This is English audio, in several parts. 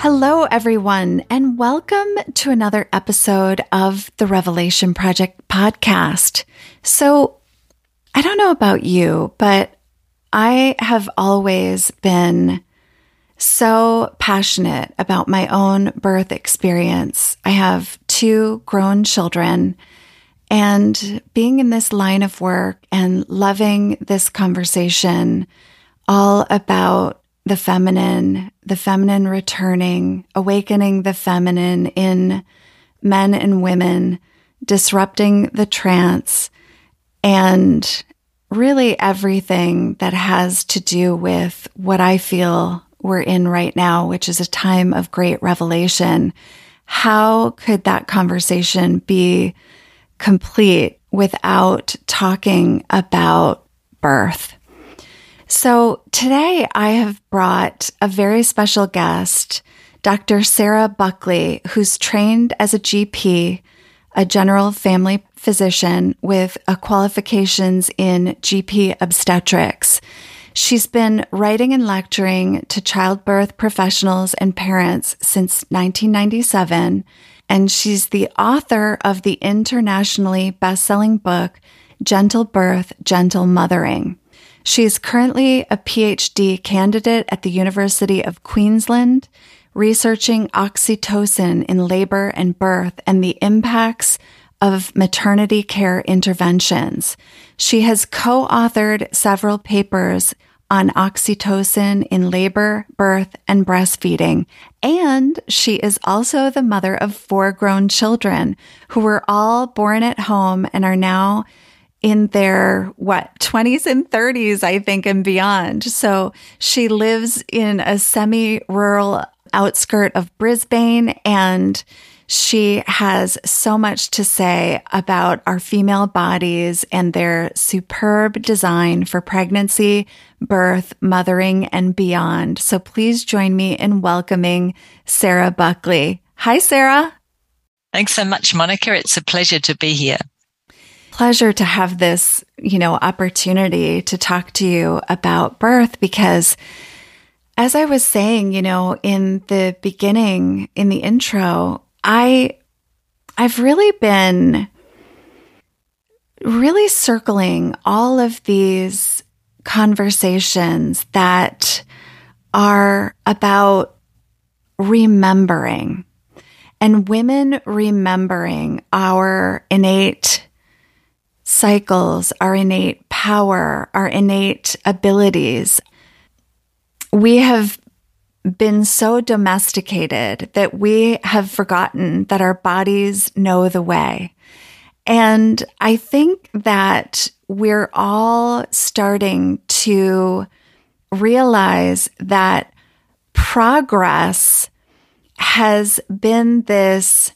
Hello, everyone, and welcome to another episode of the Revelation Project podcast. So, I don't know about you, but I have always been so passionate about my own birth experience. I have two grown children, and being in this line of work and loving this conversation all about the feminine, the feminine returning, awakening the feminine in men and women, disrupting the trance, and really everything that has to do with what I feel we're in right now, which is a time of great revelation. How could that conversation be complete without talking about birth? So today I have brought a very special guest, Dr. Sarah Buckley, who's trained as a GP, a general family physician with qualifications in GP obstetrics. She's been writing and lecturing to childbirth professionals and parents since 1997, and she's the author of the internationally best-selling book, Gentle Birth, Gentle Mothering. She is currently a PhD candidate at the University of Queensland, researching oxytocin in labor and birth and the impacts of maternity care interventions. She has co-authored several papers on oxytocin in labor, birth, and breastfeeding. And she is also the mother of four grown children who were all born at home and are now in their what 20s and 30s i think and beyond so she lives in a semi rural outskirt of brisbane and she has so much to say about our female bodies and their superb design for pregnancy, birth, mothering, and beyond. So please join me in welcoming Sarah Buckley. Hi, Sarah. Thanks so much, Monica. It's a pleasure to be here pleasure to have this, you know, opportunity to talk to you about birth because as I was saying, you know, in the beginning, in the intro, I, I've really been really circling all of these conversations that are about remembering and women remembering our innate cycles, our innate power, our innate abilities. We have been so domesticated that we have forgotten that our bodies know the way. And I think that we're all starting to realize that progress has been this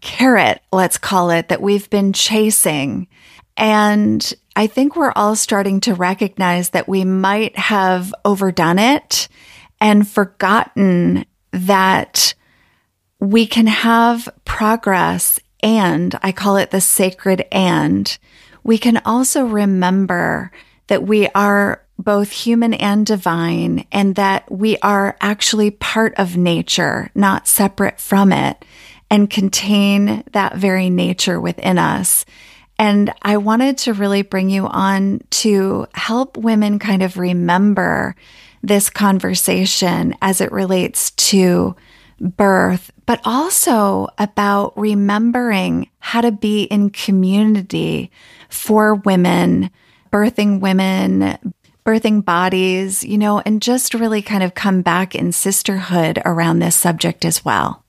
carrot, let's call it, that we've been chasing. And I think we're all starting to recognize that we might have overdone it and forgotten that we can have progress and I call it the sacred and we can also remember that we are both human and divine and that we are actually part of nature, not separate from it and contain that very nature within us. And I wanted to really bring you on to help women kind of remember this conversation as it relates to birth, but also about remembering how to be in community for women, birthing women, birthing bodies, you know, and just really kind of come back in sisterhood around this subject as well.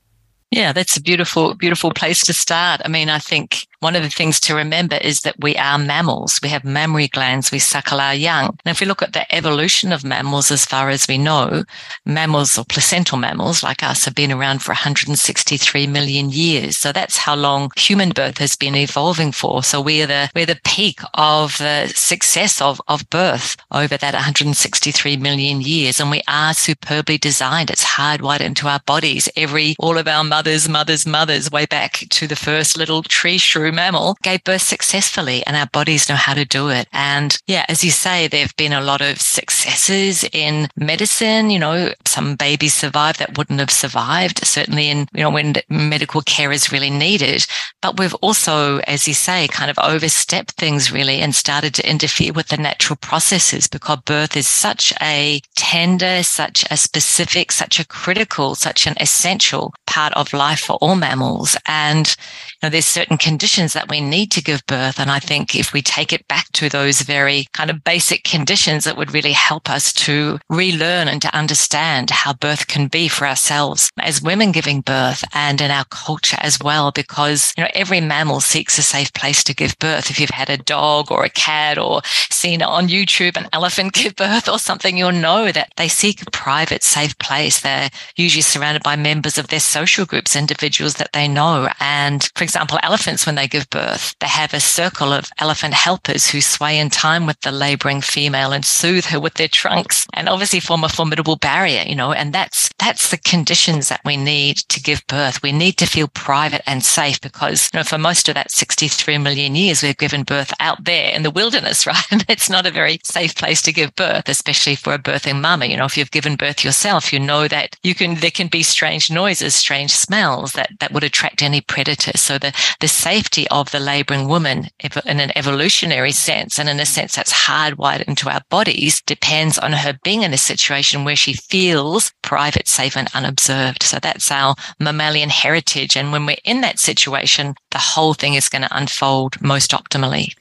Yeah, that's a beautiful, beautiful place to start. I mean, I think one of the things to remember is that we are mammals. We have mammary glands. We suckle our young. And if we look at the evolution of mammals, as far as we know, mammals or placental mammals like us have been around for 163 million years. So that's how long human birth has been evolving for. So we're the, we're the peak of the success of, of birth over that 163 million years. And we are superbly designed. It's hardwired into our bodies. Every, all of our mothers, mothers, mothers, way back to the first little tree shrew mammal gave birth successfully and our bodies know how to do it. And yeah, as you say, there have been a lot of successes in medicine. You know, some babies survive that wouldn't have survived, certainly in, you know, when medical care is really needed. But we've also, as you say, kind of overstepped things really and started to interfere with the natural processes because birth is such a tender, such a specific, such a critical, such an essential part of life for all mammals. And, know, there's certain conditions that we need to give birth. And I think if we take it back to those very kind of basic conditions, it would really help us to relearn and to understand how birth can be for ourselves as women giving birth and in our culture as well, because, you know, every mammal seeks a safe place to give birth. If you've had a dog or a cat or seen on YouTube an elephant give birth or something, you'll know that they seek a private, safe place. They're usually surrounded by members of their social groups, individuals that they know. And for example, elephants, when they give birth, they have a circle of elephant helpers who sway in time with the laboring female and soothe her with their trunks and obviously form a formidable barrier, you know, and that's, that's the conditions that we need to give birth. We need to feel private and safe because, you know, for most of that 63 million years, we've given birth out there in the wilderness, right? It's not a very safe place to give birth, especially for a birthing mama. You know, if you've given birth yourself, you know that you can, there can be strange noises, strange smells that, that would attract any predator. So the, the safety of the laboring woman in an evolutionary sense and in a sense that's hardwired into our bodies depends on her being in a situation where she feels private, safe and unobserved. So that's our mammalian heritage. And when we're in that situation, the whole thing is going to unfold most optimally.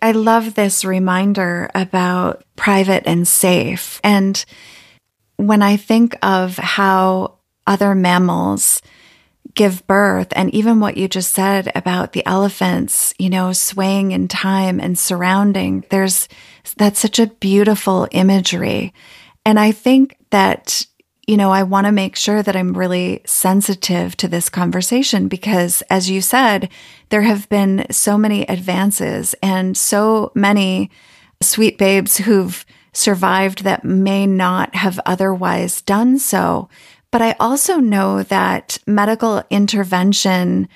I love this reminder about private and safe. And when I think of how other mammals give birth and even what you just said about the elephants, you know, swaying in time and surrounding, there's, that's such a beautiful imagery. And I think that you know, I want to make sure that I'm really sensitive to this conversation because, as you said, there have been so many advances and so many sweet babes who've survived that may not have otherwise done so. But I also know that medical intervention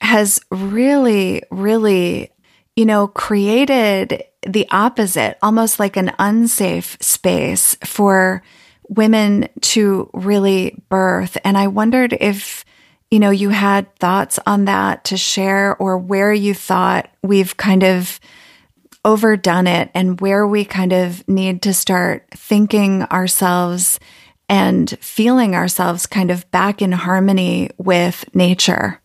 has really, really, you know, created the opposite, almost like an unsafe space for women to really birth. And I wondered if, you know, you had thoughts on that to share or where you thought we've kind of overdone it and where we kind of need to start thinking ourselves and feeling ourselves kind of back in harmony with nature.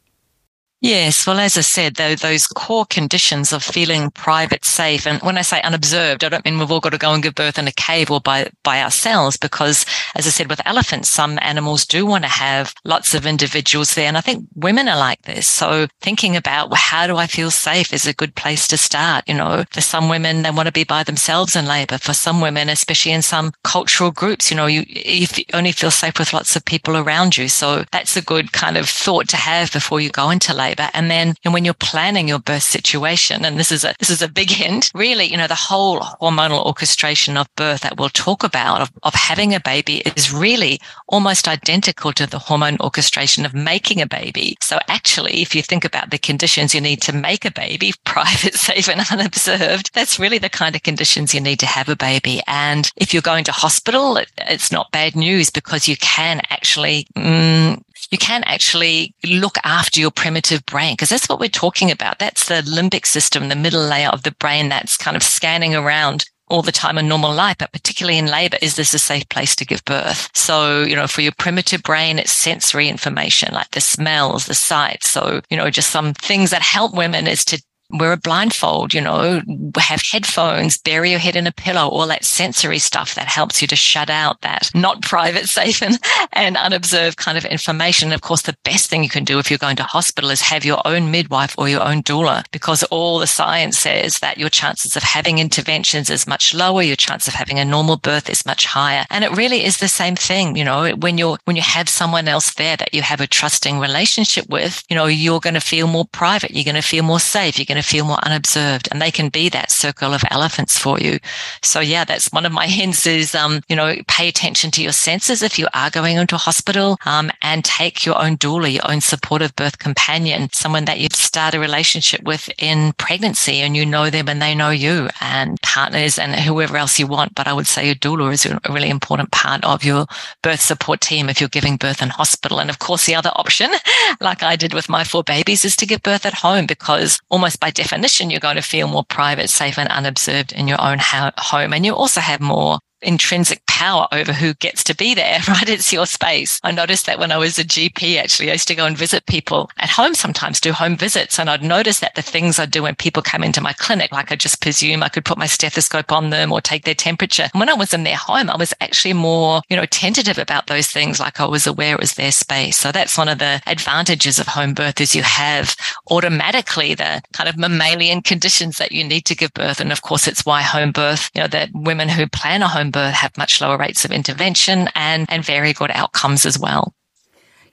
Yes. Well, as I said, though, those core conditions of feeling private, safe. And when I say unobserved, I don't mean we've all got to go and give birth in a cave or by, by ourselves, because as I said, with elephants, some animals do want to have lots of individuals there. And I think women are like this. So thinking about well, how do I feel safe is a good place to start. You know, for some women, they want to be by themselves in labor. For some women, especially in some cultural groups, you know, you, you only feel safe with lots of people around you. So that's a good kind of thought to have before you go into labor labor. And then and when you're planning your birth situation, and this is a, this is a big hint, really, you know, the whole hormonal orchestration of birth that we'll talk about of, of having a baby is really almost identical to the hormone orchestration of making a baby. So actually, if you think about the conditions you need to make a baby, private, safe and unobserved, that's really the kind of conditions you need to have a baby. And if you're going to hospital, it, it's not bad news because you can actually mm, you can actually look after your primitive brain because that's what we're talking about. That's the limbic system, the middle layer of the brain that's kind of scanning around all the time in normal life, but particularly in labor, is this a safe place to give birth? So, you know, for your primitive brain, it's sensory information like the smells, the sights. So, you know, just some things that help women is to wear a blindfold, you know, have headphones, bury your head in a pillow, all that sensory stuff that helps you to shut out that not private, safe and, and unobserved kind of information. And of course, the best thing you can do if you're going to hospital is have your own midwife or your own doula because all the science says that your chances of having interventions is much lower. Your chance of having a normal birth is much higher. And it really is the same thing. You know, when you're, when you have someone else there that you have a trusting relationship with, you know, you're going to feel more private. You're going to feel more safe. You're going to feel more unobserved and they can be that circle of elephants for you. So yeah, that's one of my hints is, um, you know, pay attention to your senses if you are going into hospital, um, and take your own doula, your own supportive birth companion, someone that you've started a relationship with in pregnancy and you know them and they know you and partners and whoever else you want. But I would say your doula is a really important part of your birth support team if you're giving birth in hospital. And of course, the other option, like I did with my four babies, is to give birth at home because almost by definition, you're going to feel more private, safe and unobserved in your own home. And you also have more intrinsic power over who gets to be there, right? It's your space. I noticed that when I was a GP, actually, I used to go and visit people at home sometimes, do home visits. And I'd notice that the things I do when people come into my clinic, like I just presume I could put my stethoscope on them or take their temperature. And when I was in their home, I was actually more, you know, tentative about those things. Like I was aware it was their space. So that's one of the advantages of home birth is you have automatically the kind of mammalian conditions that you need to give birth. And of course, it's why home birth, you know, that women who plan a home have much lower rates of intervention and, and very good outcomes as well.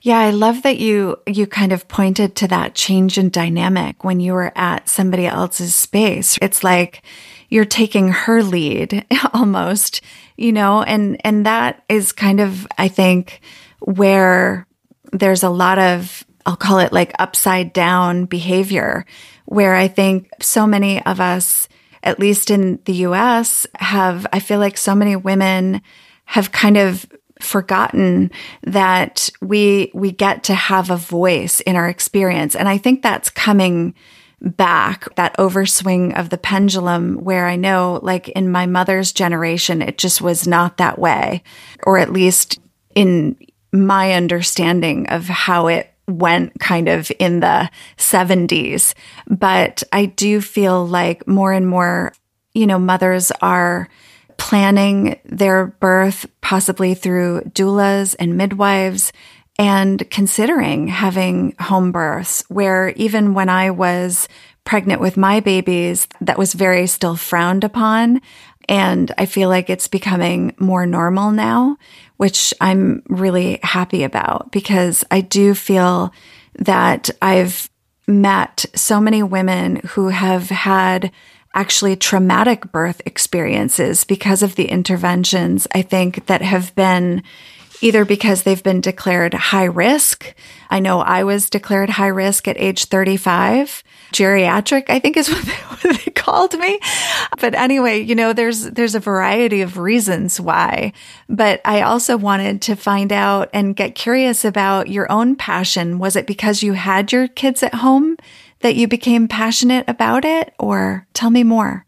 Yeah, I love that you you kind of pointed to that change in dynamic when you were at somebody else's space. It's like you're taking her lead almost, you know, and and that is kind of I think where there's a lot of I'll call it like upside down behavior where I think so many of us at least in the US, have, I feel like so many women have kind of forgotten that we, we get to have a voice in our experience. And I think that's coming back, that overswing of the pendulum where I know like in my mother's generation, it just was not that way, or at least in my understanding of how it went kind of in the 70s. But I do feel like more and more, you know, mothers are planning their birth possibly through doulas and midwives and considering having home births where even when I was pregnant with my babies, that was very still frowned upon. And I feel like it's becoming more normal now which I'm really happy about because I do feel that I've met so many women who have had actually traumatic birth experiences because of the interventions, I think, that have been either because they've been declared high risk. I know I was declared high risk at age 35 geriatric, I think is what they, what they called me. But anyway, you know, there's, there's a variety of reasons why, but I also wanted to find out and get curious about your own passion. Was it because you had your kids at home that you became passionate about it or tell me more?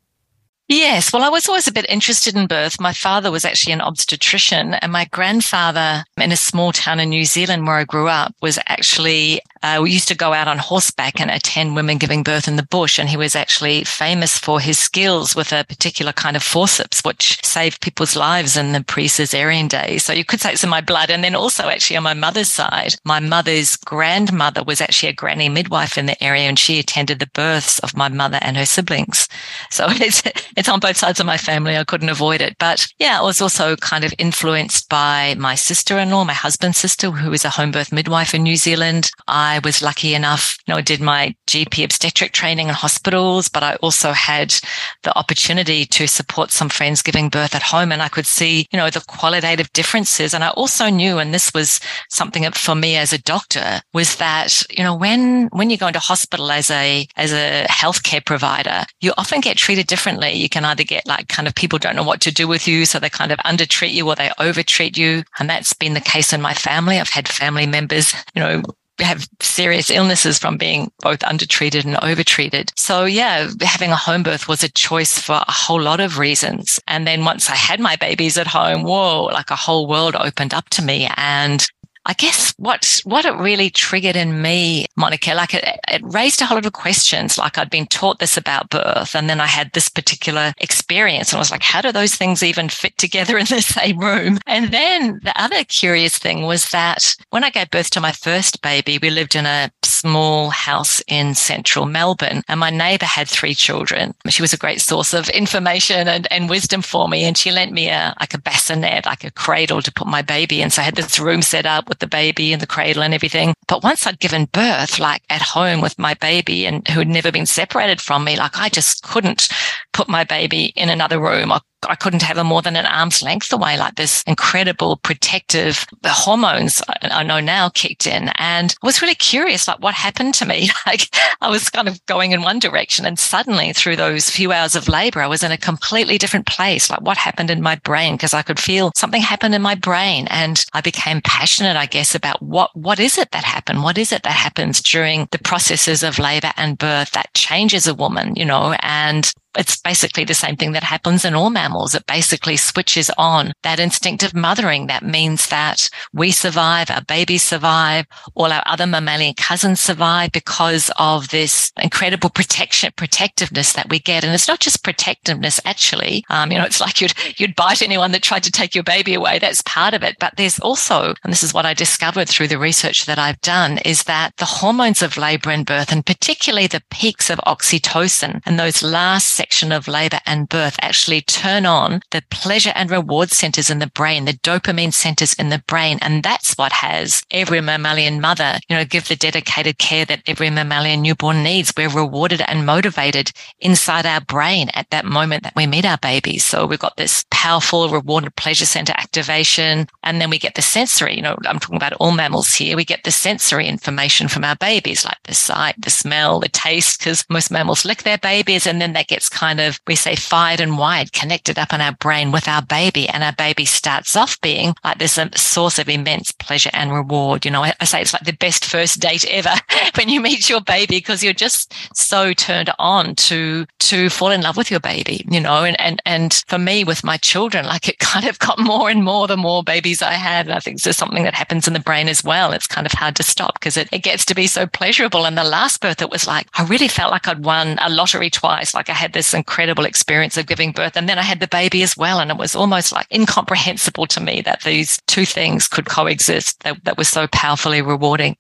Yes. Well, I was always a bit interested in birth. My father was actually an obstetrician and my grandfather in a small town in New Zealand where I grew up was actually uh, we used to go out on horseback and attend women giving birth in the bush. And he was actually famous for his skills with a particular kind of forceps, which saved people's lives in the pre-Caesarean days. So you could say it's in my blood. And then also actually on my mother's side, my mother's grandmother was actually a granny midwife in the area and she attended the births of my mother and her siblings. So it's, it's on both sides of my family. I couldn't avoid it. But yeah, I was also kind of influenced by my sister-in-law, my husband's sister, who is a home birth midwife in New Zealand. I I was lucky enough, you know, I did my GP obstetric training in hospitals, but I also had the opportunity to support some friends giving birth at home and I could see, you know, the qualitative differences. And I also knew, and this was something for me as a doctor was that, you know, when, when you go into hospital as a, as a healthcare provider, you often get treated differently. You can either get like kind of people don't know what to do with you. So they kind of undertreat you or they overtreat you. And that's been the case in my family. I've had family members, you know, have serious illnesses from being both undertreated and overtreated. So yeah, having a home birth was a choice for a whole lot of reasons. And then once I had my babies at home, whoa, like a whole world opened up to me. And I guess what, what it really triggered in me, Monica, like it, it raised a whole lot of questions. Like I'd been taught this about birth and then I had this particular experience and I was like, how do those things even fit together in the same room? And then the other curious thing was that when I gave birth to my first baby, we lived in a small house in central Melbourne and my neighbor had three children. She was a great source of information and, and wisdom for me. And she lent me a, like a bassinet, like a cradle to put my baby in. So I had this room set up with the baby and the cradle and everything. But once I'd given birth, like at home with my baby and who had never been separated from me, like I just couldn't put my baby in another room or I couldn't have her more than an arm's length away, like this incredible protective the hormones uh, I know now kicked in. And I was really curious, like what happened to me? Like I was kind of going in one direction and suddenly through those few hours of labor, I was in a completely different place. Like what happened in my brain? Because I could feel something happened in my brain and I became passionate, I guess, about what, what is it that happened? What is it that happens during the processes of labor and birth that changes a woman, you know, and it's basically the same thing that happens in all mammals. It basically switches on that instinctive mothering. That means that we survive, our babies survive, all our other mammalian cousins survive because of this incredible protection, protectiveness that we get. And it's not just protectiveness, actually. Um, you know, it's like you'd, you'd bite anyone that tried to take your baby away. That's part of it. But there's also, and this is what I discovered through the research that I've done, is that the hormones of labor and birth, and particularly the peaks of oxytocin and those last of labor and birth actually turn on the pleasure and reward centers in the brain, the dopamine centers in the brain. And that's what has every mammalian mother, you know, give the dedicated care that every mammalian newborn needs. We're rewarded and motivated inside our brain at that moment that we meet our babies. So we've got this powerful reward and pleasure center activation. And then we get the sensory, you know, I'm talking about all mammals here. We get the sensory information from our babies, like the sight, the smell, the taste, because most mammals lick their babies and then that gets kind of, we say fired and wired, connected up in our brain with our baby. And our baby starts off being like this um, source of immense pleasure and reward. You know, I, I say it's like the best first date ever when you meet your baby because you're just so turned on to, to fall in love with your baby, you know, and, and, and for me with my children, like it kind of got more and more the more babies I had. And I think there's something that happens in the brain as well. It's kind of hard to stop because it, it gets to be so pleasurable. And the last birth, it was like, I really felt like I'd won a lottery twice. Like I had this incredible experience of giving birth. And then I had the baby as well. And it was almost like incomprehensible to me that these two things could coexist that, that was so powerfully rewarding.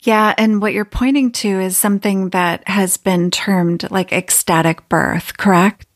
Yeah. And what you're pointing to is something that has been termed like ecstatic birth, correct?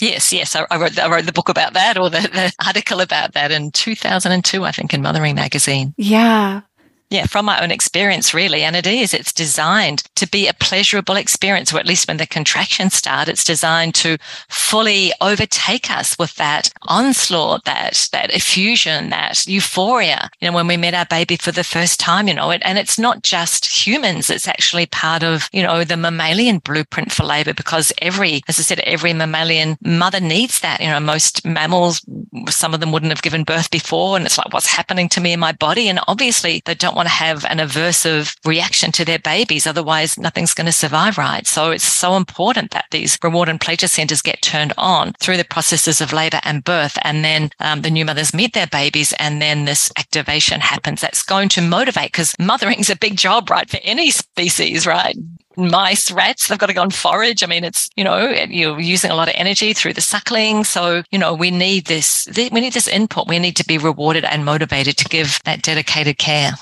Yes, yes. I, I, wrote, I wrote the book about that or the, the article about that in 2002, I think, in Mothering Magazine. Yeah. Yeah, from my own experience, really. And it is, it's designed to be a pleasurable experience, or at least when the contractions start, it's designed to fully overtake us with that onslaught, that, that effusion, that euphoria. You know, when we met our baby for the first time, you know, it, and it's not just humans. It's actually part of, you know, the mammalian blueprint for labor because every, as I said, every mammalian mother needs that. You know, most mammals, some of them wouldn't have given birth before. And it's like, what's happening to me in my body? And obviously they don't want to have an aversive reaction to their babies. Otherwise, nothing's going to survive right. So it's so important that these reward and pleasure centers get turned on through the processes of labor and birth. And then um, the new mothers meet their babies and then this activation happens. That's going to motivate because mothering's a big job, right? For any species, right? Mice, rats, they've got to go and forage. I mean, it's, you know, you're using a lot of energy through the suckling. So, you know, we need this, we need this input. We need to be rewarded and motivated to give that dedicated care.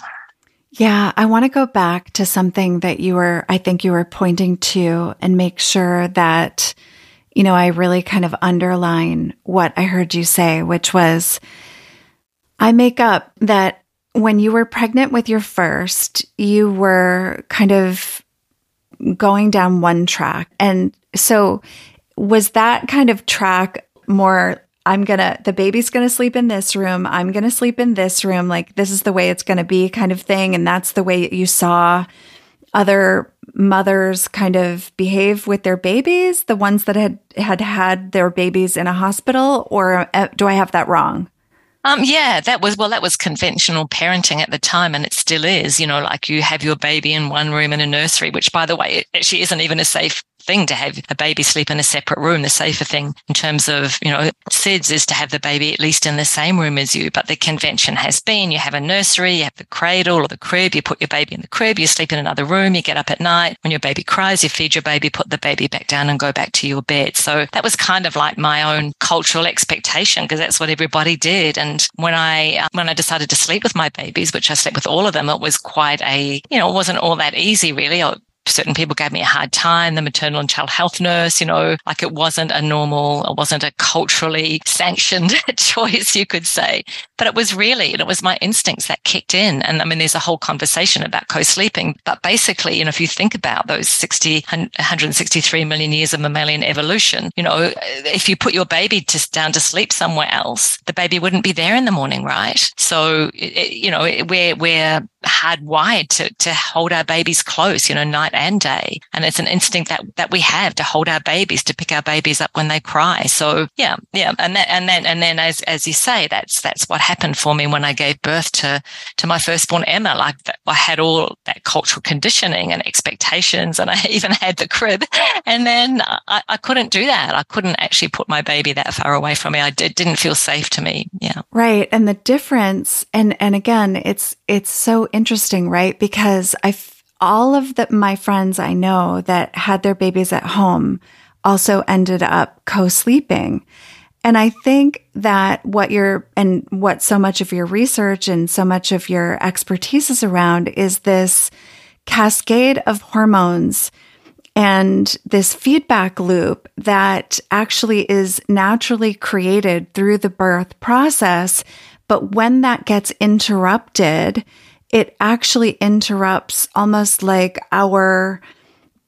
Yeah, I want to go back to something that you were, I think you were pointing to and make sure that, you know, I really kind of underline what I heard you say, which was, I make up that when you were pregnant with your first, you were kind of going down one track. And so was that kind of track more I'm gonna, the baby's gonna sleep in this room. I'm gonna sleep in this room. Like, this is the way it's gonna be kind of thing. And that's the way you saw other mothers kind of behave with their babies, the ones that had had had their babies in a hospital, or uh, do I have that wrong? Um, yeah, that was, well, that was conventional parenting at the time and it still is, you know, like you have your baby in one room in a nursery, which by the way, it actually isn't even a safe thing to have a baby sleep in a separate room. The safer thing in terms of, you know, SIDS is to have the baby at least in the same room as you. But the convention has been you have a nursery, you have the cradle or the crib, you put your baby in the crib, you sleep in another room, you get up at night. When your baby cries, you feed your baby, put the baby back down and go back to your bed. So that was kind of like my own cultural expectation because that's what everybody did. And when I, uh, when I decided to sleep with my babies, which I slept with all of them, it was quite a, you know, it wasn't all that easy really certain people gave me a hard time, the maternal and child health nurse, you know, like it wasn't a normal, it wasn't a culturally sanctioned choice, you could say. But it was really, and it was my instincts that kicked in. And I mean, there's a whole conversation about co-sleeping, but basically, you know, if you think about those 60, 163 million years of mammalian evolution, you know, if you put your baby to, down to sleep somewhere else, the baby wouldn't be there in the morning, right? So, it, you know, we're, we're hardwired to, to hold our babies close, you know, night and day. And it's an instinct that, that we have to hold our babies, to pick our babies up when they cry. So yeah, yeah. And that, and then, and then as, as you say, that's, that's what happened for me when I gave birth to, to my firstborn Emma. Like I had all that cultural conditioning and expectations and I even had the crib. And then I, I couldn't do that. I couldn't actually put my baby that far away from me. I did, didn't feel safe to me. Yeah. Right. And the difference, and, and again, it's, it's so interesting, right? Because I, all of the, my friends I know that had their babies at home also ended up co-sleeping. And I think that what you're, and what so much of your research and so much of your expertise is around is this cascade of hormones and this feedback loop that actually is naturally created through the birth process. But when that gets interrupted, it actually interrupts almost like our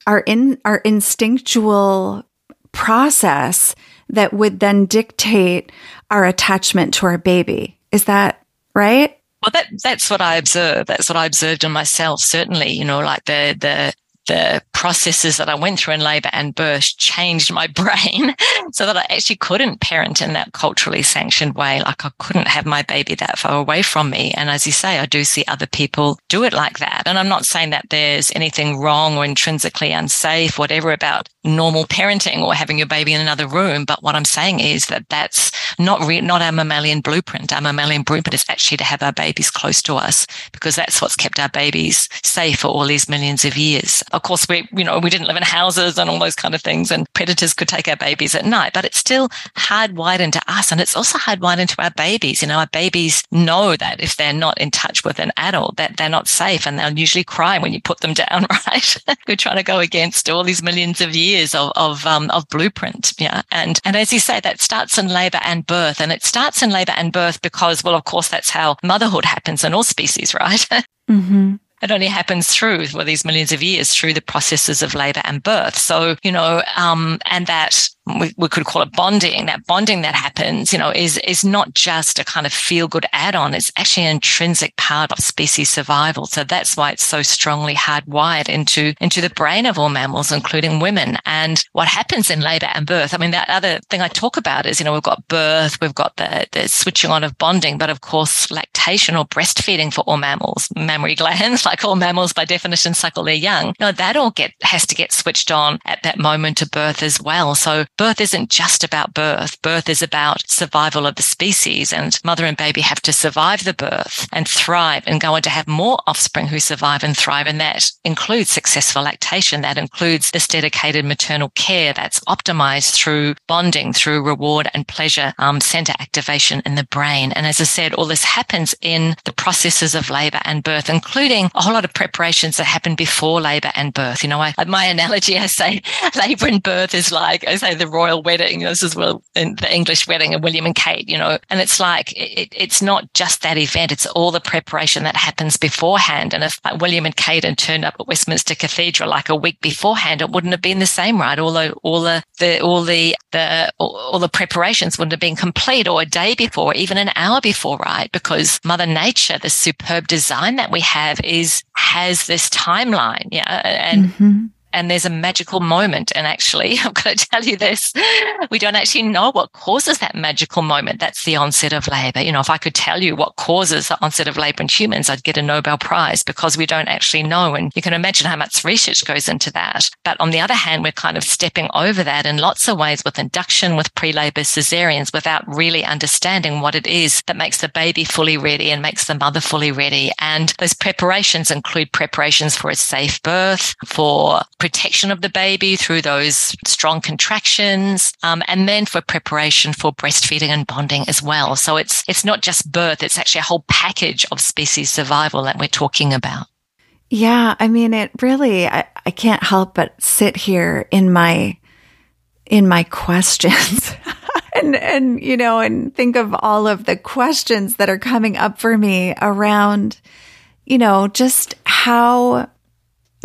our in our instinctual process that would then dictate our attachment to our baby. Is that right? Well, that that's what I observe. That's what I observed in myself. Certainly, you know, like the the the processes that I went through in labor and birth changed my brain so that I actually couldn't parent in that culturally sanctioned way. Like I couldn't have my baby that far away from me. And as you say, I do see other people do it like that. And I'm not saying that there's anything wrong or intrinsically unsafe, whatever about normal parenting or having your baby in another room. But what I'm saying is that that's not re- not our mammalian blueprint. Our mammalian blueprint is actually to have our babies close to us because that's what's kept our babies safe for all these millions of years of course, we, you know, we didn't live in houses and all those kind of things and predators could take our babies at night, but it's still hardwired into us. And it's also hardwired into our babies. You know, our babies know that if they're not in touch with an adult, that they're not safe and they'll usually cry when you put them down, right? We're trying to go against all these millions of years of, of, um, of blueprint. Yeah. And, and as you say, that starts in labor and birth. And it starts in labor and birth because, well, of course, that's how motherhood happens in all species, right? Mm-hmm it only happens through well, these millions of years through the processes of labor and birth. So, you know, um, and that we, we could call it bonding. That bonding that happens, you know, is, is not just a kind of feel good add on. It's actually an intrinsic part of species survival. So that's why it's so strongly hardwired into, into the brain of all mammals, including women. And what happens in labor and birth? I mean, that other thing I talk about is, you know, we've got birth, we've got the, the switching on of bonding, but of course, lactation or breastfeeding for all mammals, mammary glands, like all mammals by definition suckle their young. No, that all get, has to get switched on at that moment of birth as well. So birth isn't just about birth. Birth is about survival of the species and mother and baby have to survive the birth and thrive and go on to have more offspring who survive and thrive. And that includes successful lactation. That includes this dedicated maternal care that's optimized through bonding, through reward and pleasure um, center activation in the brain. And as I said, all this happens in the processes of labor and birth, including a whole lot of preparations that happen before labor and birth. You know, I, my analogy, I say labor and birth is like, I say the royal wedding. This is well in the English wedding of William and Kate, you know, and it's like, it, it's not just that event. It's all the preparation that happens beforehand. And if like, William and Kate had turned up at Westminster Cathedral like a week beforehand, it wouldn't have been the same, right? Although all the, the all the, the, all the preparations wouldn't have been complete or a day before, even an hour before, right? Because Mother Nature, the superb design that we have is, has this timeline. Yeah. And, mm-hmm and there's a magical moment. And actually, I've got to tell you this, we don't actually know what causes that magical moment. That's the onset of labor. You know, if I could tell you what causes the onset of labor in humans, I'd get a Nobel Prize because we don't actually know. And you can imagine how much research goes into that. But on the other hand, we're kind of stepping over that in lots of ways with induction, with pre-labor cesareans without really understanding what it is that makes the baby fully ready and makes the mother fully ready. And those preparations include preparations for a safe birth, for protection of the baby through those strong contractions, um, and then for preparation for breastfeeding and bonding as well. So it's it's not just birth; it's actually a whole package of species survival that we're talking about. Yeah, I mean, it really. I, I can't help but sit here in my in my questions. and and you know and think of all of the questions that are coming up for me around you know just how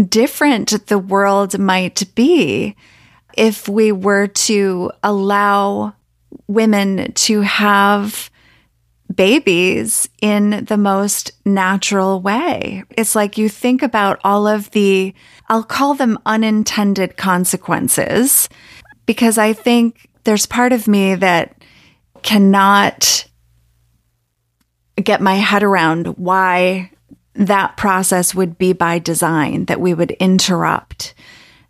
different the world might be if we were to allow women to have babies in the most natural way. It's like you think about all of the, I'll call them unintended consequences, because I think there's part of me that cannot get my head around why that process would be by design, that we would interrupt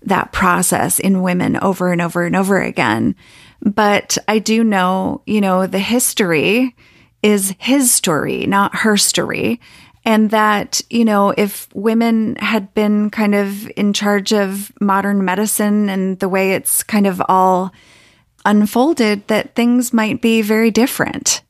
that process in women over and over and over again. But I do know, you know, the history is his story, not her story. And that, you know, if women had been kind of in charge of modern medicine and the way it's kind of all unfolded, that things might be very different.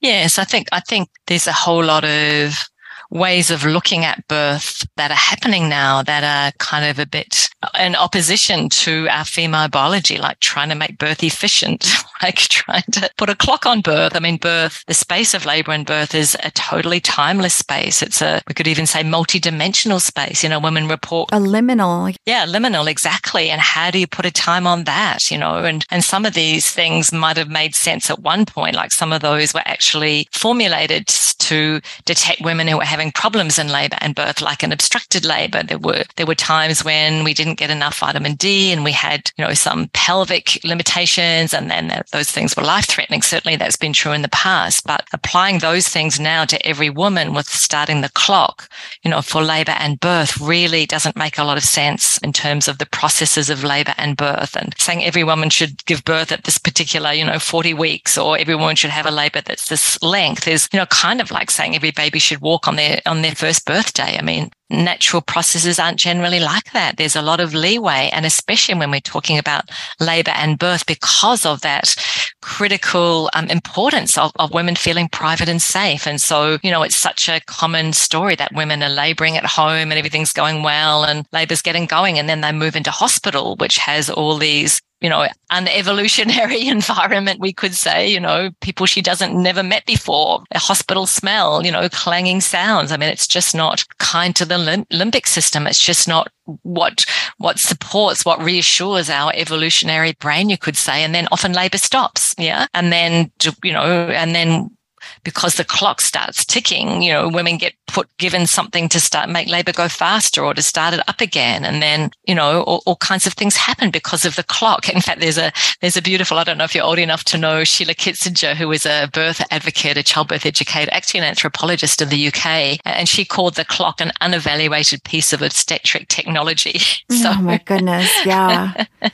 Yes, I think I think there's a whole lot of ways of looking at birth that are happening now that are kind of a bit in opposition to our female biology, like trying to make birth efficient, like trying to put a clock on birth. I mean, birth, the space of labor and birth is a totally timeless space. It's a, we could even say multidimensional space. You know, women report a liminal. Yeah, liminal, exactly. And how do you put a time on that? You know, and, and some of these things might have made sense at one point, like some of those were actually formulated to detect women who were having problems in labor and birth, like an obstructed labor. There were, there were times when we didn't get enough vitamin D and we had, you know, some pelvic limitations and then those things were life threatening. Certainly that's been true in the past, but applying those things now to every woman with starting the clock, you know, for labor and birth really doesn't make a lot of sense in terms of the processes of labor and birth and saying every woman should give birth at this particular, you know, 40 weeks or every woman should have a labor that's this length is, you know, kind of like saying every baby should walk on their, on their first birthday. I mean, natural processes aren't generally like that. There's a lot of leeway. And especially when we're talking about labor and birth, because of that critical um, importance of, of women feeling private and safe. And so, you know, it's such a common story that women are laboring at home and everything's going well and labour's getting going. And then they move into hospital, which has all these you know, an evolutionary environment, we could say, you know, people she doesn't never met before, a hospital smell, you know, clanging sounds. I mean, it's just not kind to the limbic system. It's just not what, what supports, what reassures our evolutionary brain, you could say. And then often labor stops. Yeah. And then, you know, and then because the clock starts ticking, you know, women get put given something to start make labor go faster or to start it up again. And then, you know, all, all, kinds of things happen because of the clock. In fact, there's a, there's a beautiful, I don't know if you're old enough to know Sheila Kitzinger, who is a birth advocate, a childbirth educator, actually an anthropologist in the UK. And she called the clock an unevaluated piece of obstetric technology. so, oh my goodness. Yeah.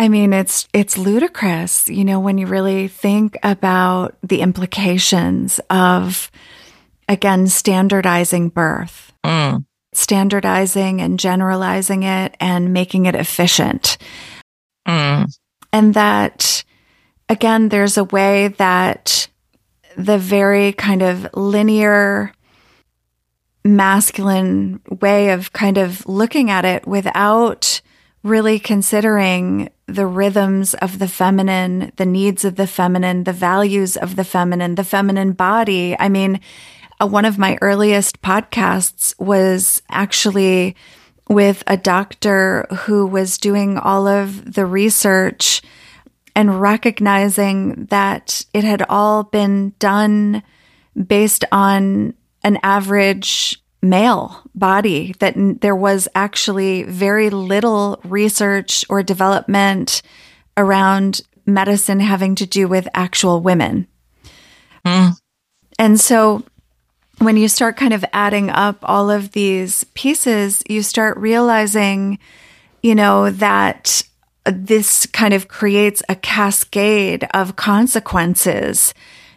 I mean, it's, it's ludicrous, you know, when you really think about the implications of, again, standardizing birth, mm. standardizing and generalizing it and making it efficient. Mm. And that, again, there's a way that the very kind of linear, masculine way of kind of looking at it without really considering the rhythms of the feminine, the needs of the feminine, the values of the feminine, the feminine body. I mean, uh, one of my earliest podcasts was actually with a doctor who was doing all of the research and recognizing that it had all been done based on an average male body, that there was actually very little research or development around medicine having to do with actual women. Mm. And so when you start kind of adding up all of these pieces, you start realizing, you know, that this kind of creates a cascade of consequences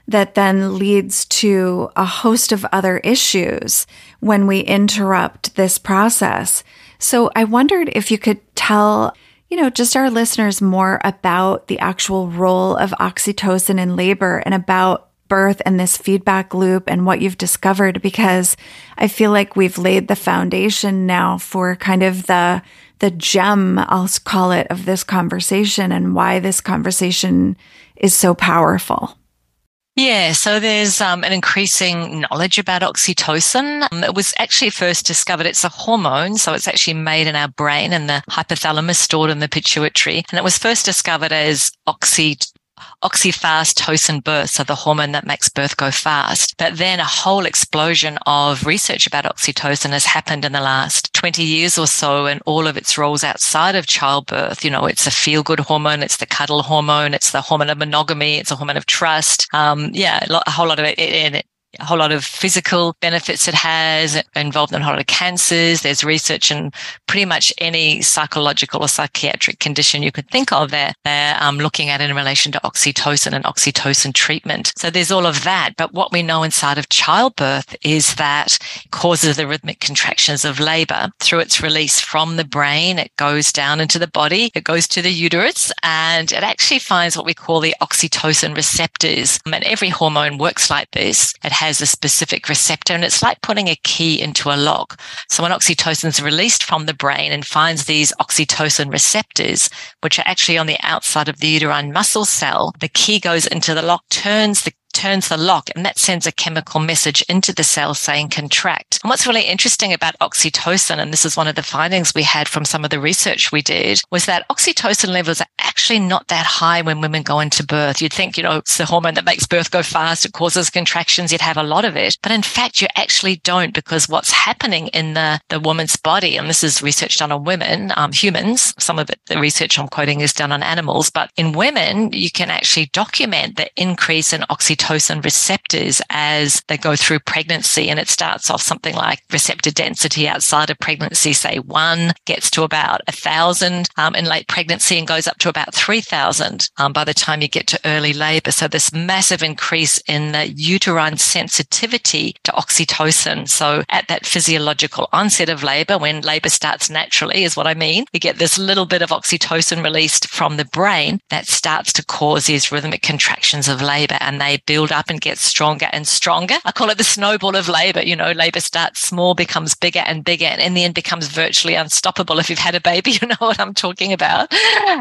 that then leads to a host of other issues when we interrupt this process. So I wondered if you could tell, you know, just our listeners more about the actual role of oxytocin in labor and about birth and this feedback loop and what you've discovered because I feel like we've laid the foundation now for kind of the the gem I'll call it of this conversation and why this conversation is so powerful. Yeah, so there's um, an increasing knowledge about oxytocin. Um, it was actually first discovered, it's a hormone, so it's actually made in our brain and the hypothalamus stored in the pituitary. And it was first discovered as oxy oxyfast tocin birth, so the hormone that makes birth go fast. But then a whole explosion of research about oxytocin has happened in the last 20 years or so and all of its roles outside of childbirth. You know, it's a feel good hormone. It's the cuddle hormone. It's the hormone of monogamy. It's a hormone of trust. Um, yeah, a whole lot of it. And it, a whole lot of physical benefits it has, involved in a whole lot of cancers. There's research in pretty much any psychological or psychiatric condition you could think of that They're um, looking at in relation to oxytocin and oxytocin treatment. So there's all of that. But what we know inside of childbirth is that causes the rhythmic contractions of labor through its release from the brain. It goes down into the body. It goes to the uterus and it actually finds what we call the oxytocin receptors. And every hormone works like this. It has a specific receptor and it's like putting a key into a lock. So when oxytocin is released from the brain and finds these oxytocin receptors, which are actually on the outside of the uterine muscle cell, the key goes into the lock, turns the turns the lock and that sends a chemical message into the cell saying contract. And what's really interesting about oxytocin, and this is one of the findings we had from some of the research we did, was that oxytocin levels are actually not that high when women go into birth. You'd think, you know, it's the hormone that makes birth go fast. It causes contractions. You'd have a lot of it. But in fact, you actually don't because what's happening in the, the woman's body, and this is research done on women, um, humans, some of it, the research I'm quoting is done on animals, but in women, you can actually document the increase in oxytocin oxytocin receptors as they go through pregnancy. And it starts off something like receptor density outside of pregnancy, say one gets to about a thousand um, in late pregnancy and goes up to about 3000 um, by the time you get to early labor. So this massive increase in the uterine sensitivity to oxytocin. So at that physiological onset of labor, when labor starts naturally is what I mean, you get this little bit of oxytocin released from the brain that starts to cause these rhythmic contractions of labor and they build up and get stronger and stronger. I call it the snowball of labor. You know, labor starts small, becomes bigger and bigger, and in the end becomes virtually unstoppable. If you've had a baby, you know what I'm talking about.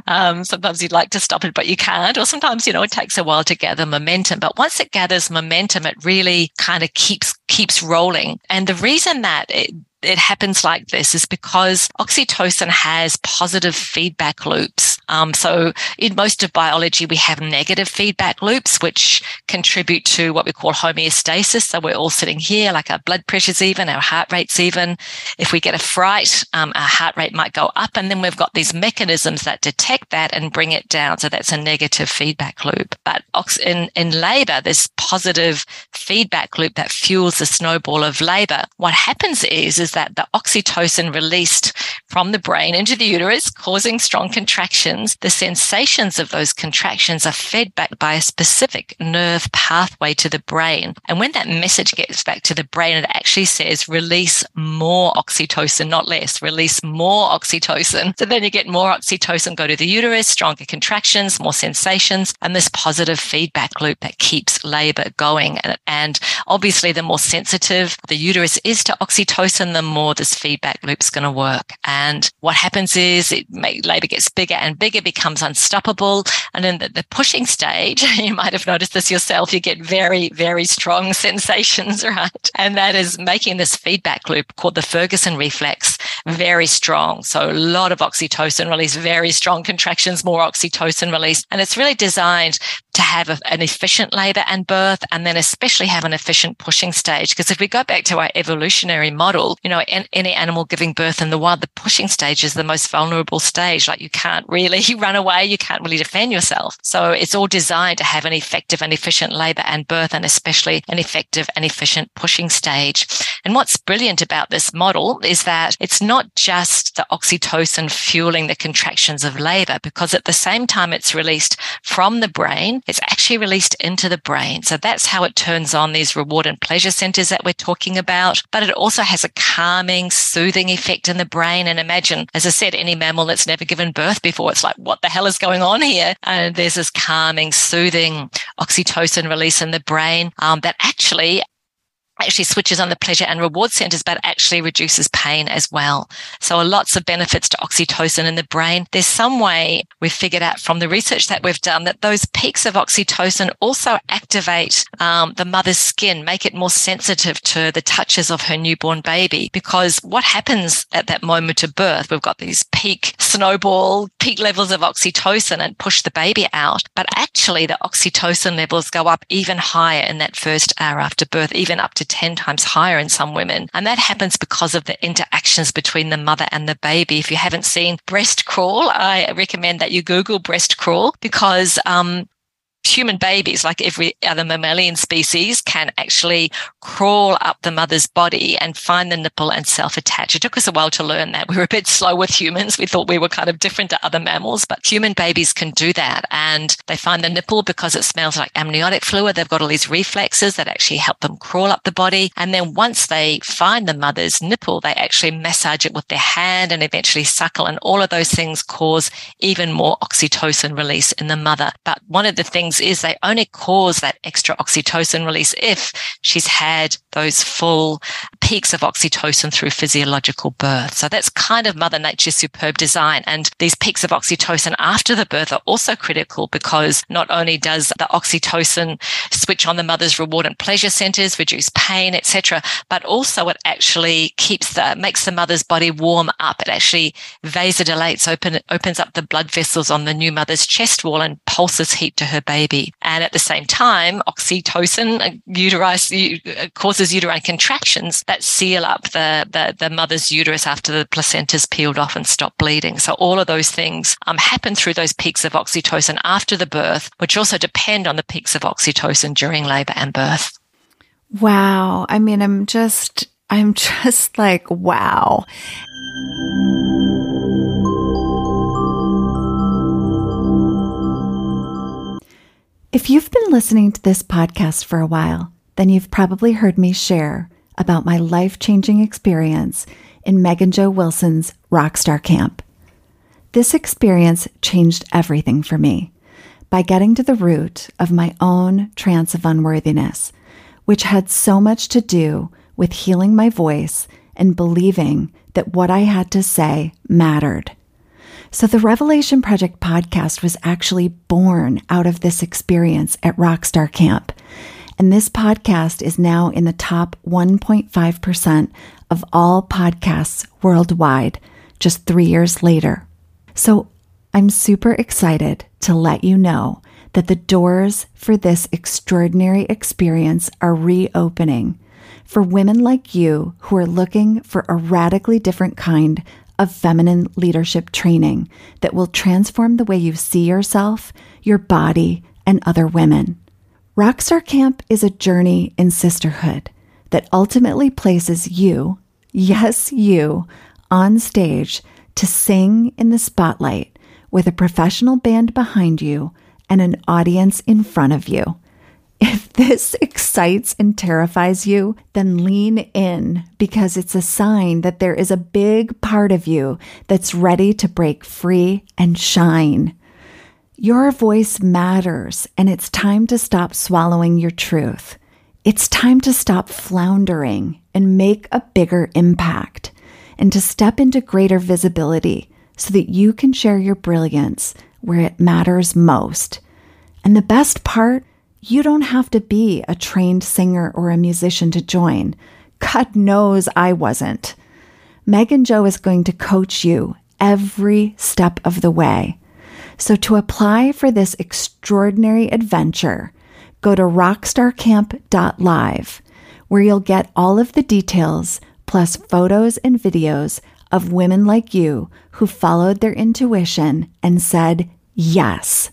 Um, sometimes you'd like to stop it, but you can't. Or sometimes, you know, it takes a while to gather momentum. But once it gathers momentum, it really kind of keeps keeps rolling. And the reason that it, it happens like this is because oxytocin has positive feedback loops. Um, so in most of biology, we have negative feedback loops, which contribute to what we call homeostasis. So we're all sitting here, like our blood pressure's even, our heart rate's even. If we get a fright, um, our heart rate might go up. And then we've got these mechanisms that detect that and bring it down. So that's a negative feedback loop. But in, in labor, this positive feedback loop that fuels the snowball of labor. What happens is, is is that the oxytocin released from the brain into the uterus, causing strong contractions. The sensations of those contractions are fed back by a specific nerve pathway to the brain. And when that message gets back to the brain, it actually says release more oxytocin, not less, release more oxytocin. So then you get more oxytocin go to the uterus, stronger contractions, more sensations, and this positive feedback loop that keeps labor going. And, obviously, the more sensitive the uterus is to oxytocin, the the more this feedback loop's going to work. And what happens is it may, labor gets bigger and bigger, becomes unstoppable. And in the, the pushing stage, you might have noticed this yourself, you get very, very strong sensations, right? And that is making this feedback loop called the Ferguson reflex very strong. So a lot of oxytocin release, very strong contractions, more oxytocin release. And it's really designed to have an efficient labor and birth, and then especially have an efficient pushing stage. Because if we go back to our evolutionary model, you know, in, any animal giving birth in the wild, the pushing stage is the most vulnerable stage. Like you can't really run away, you can't really defend yourself. So it's all designed to have an effective and efficient labor and birth, and especially an effective and efficient pushing stage. And what's brilliant about this model is that it's not just the oxytocin fueling the contractions of labor, because at the same time it's released from the brain, it's actually released into the brain. So that's how it turns on these reward and pleasure centers that we're talking about. But it also has a calming, soothing effect in the brain. And imagine, as I said, any mammal that's never given birth before, it's like, what the hell is going on here? And there's this calming, soothing oxytocin release in the brain um, that actually actually switches on the pleasure and reward centers, but actually reduces pain as well. So lots of benefits to oxytocin in the brain. There's some way we've figured out from the research that we've done that those peaks of oxytocin also activate um, the mother's skin, make it more sensitive to the touches of her newborn baby. Because what happens at that moment of birth, we've got these peak snowball, peak levels of oxytocin and push the baby out. But actually the oxytocin levels go up even higher in that first hour after birth, even up to 10 times higher in some women. And that happens because of the interactions between the mother and the baby. If you haven't seen breast crawl, I recommend that you Google breast crawl because um, human babies, like every other mammalian species, can actually crawl up the mother's body and find the nipple and self attach. It took us a while to learn that. We were a bit slow with humans. We thought we were kind of different to other mammals, but human babies can do that. And they find the nipple because it smells like amniotic fluid. They've got all these reflexes that actually help them crawl up the body. And then once they find the mother's nipple, they actually massage it with their hand and eventually suckle. And all of those things cause even more oxytocin release in the mother. But one of the things things is they only cause that extra oxytocin release if she's had those full peaks of oxytocin through physiological birth. So that's kind of Mother Nature's superb design. And these peaks of oxytocin after the birth are also critical because not only does the oxytocin switch on the mother's reward and pleasure centers, reduce pain, etc., but also it actually keeps the makes the mother's body warm up. It actually vasodilates, open opens up the blood vessels on the new mother's chest wall and pulses heat to her baby. And at the same time, oxytocin uh, uterus, uh, causes uterine contractions that seal up the, the, the mother's uterus after the placenta placenta's peeled off and stop bleeding. So all of those things um, happen through those peaks of oxytocin after the birth, which also depend on the peaks of oxytocin during labor and birth. Wow. I mean, I'm just, I'm just like, wow. If you've been listening to this podcast for a while, then you've probably heard me share about my life changing experience in Megan Jo Wilson's Rockstar Camp. This experience changed everything for me by getting to the root of my own trance of unworthiness, which had so much to do with healing my voice and believing that what I had to say mattered. So the Revelation Project podcast was actually born out of this experience at Rockstar Camp. And this podcast is now in the top 1.5% of all podcasts worldwide, just three years later. So I'm super excited to let you know that the doors for this extraordinary experience are reopening for women like you who are looking for a radically different kind of feminine leadership training that will transform the way you see yourself, your body, and other women. Rockstar Camp is a journey in sisterhood that ultimately places you, yes, you, on stage to sing in the spotlight with a professional band behind you and an audience in front of you. If this excites and terrifies you, then lean in because it's a sign that there is a big part of you that's ready to break free and shine. Your voice matters, and it's time to stop swallowing your truth. It's time to stop floundering and make a bigger impact, and to step into greater visibility so that you can share your brilliance where it matters most. And the best part, you don't have to be a trained singer or a musician to join. God knows I wasn't. Megan Joe is going to coach you every step of the way. So to apply for this extraordinary adventure, go to rockstarcamp.live, where you'll get all of the details, plus photos and videos of women like you who followed their intuition and said yes.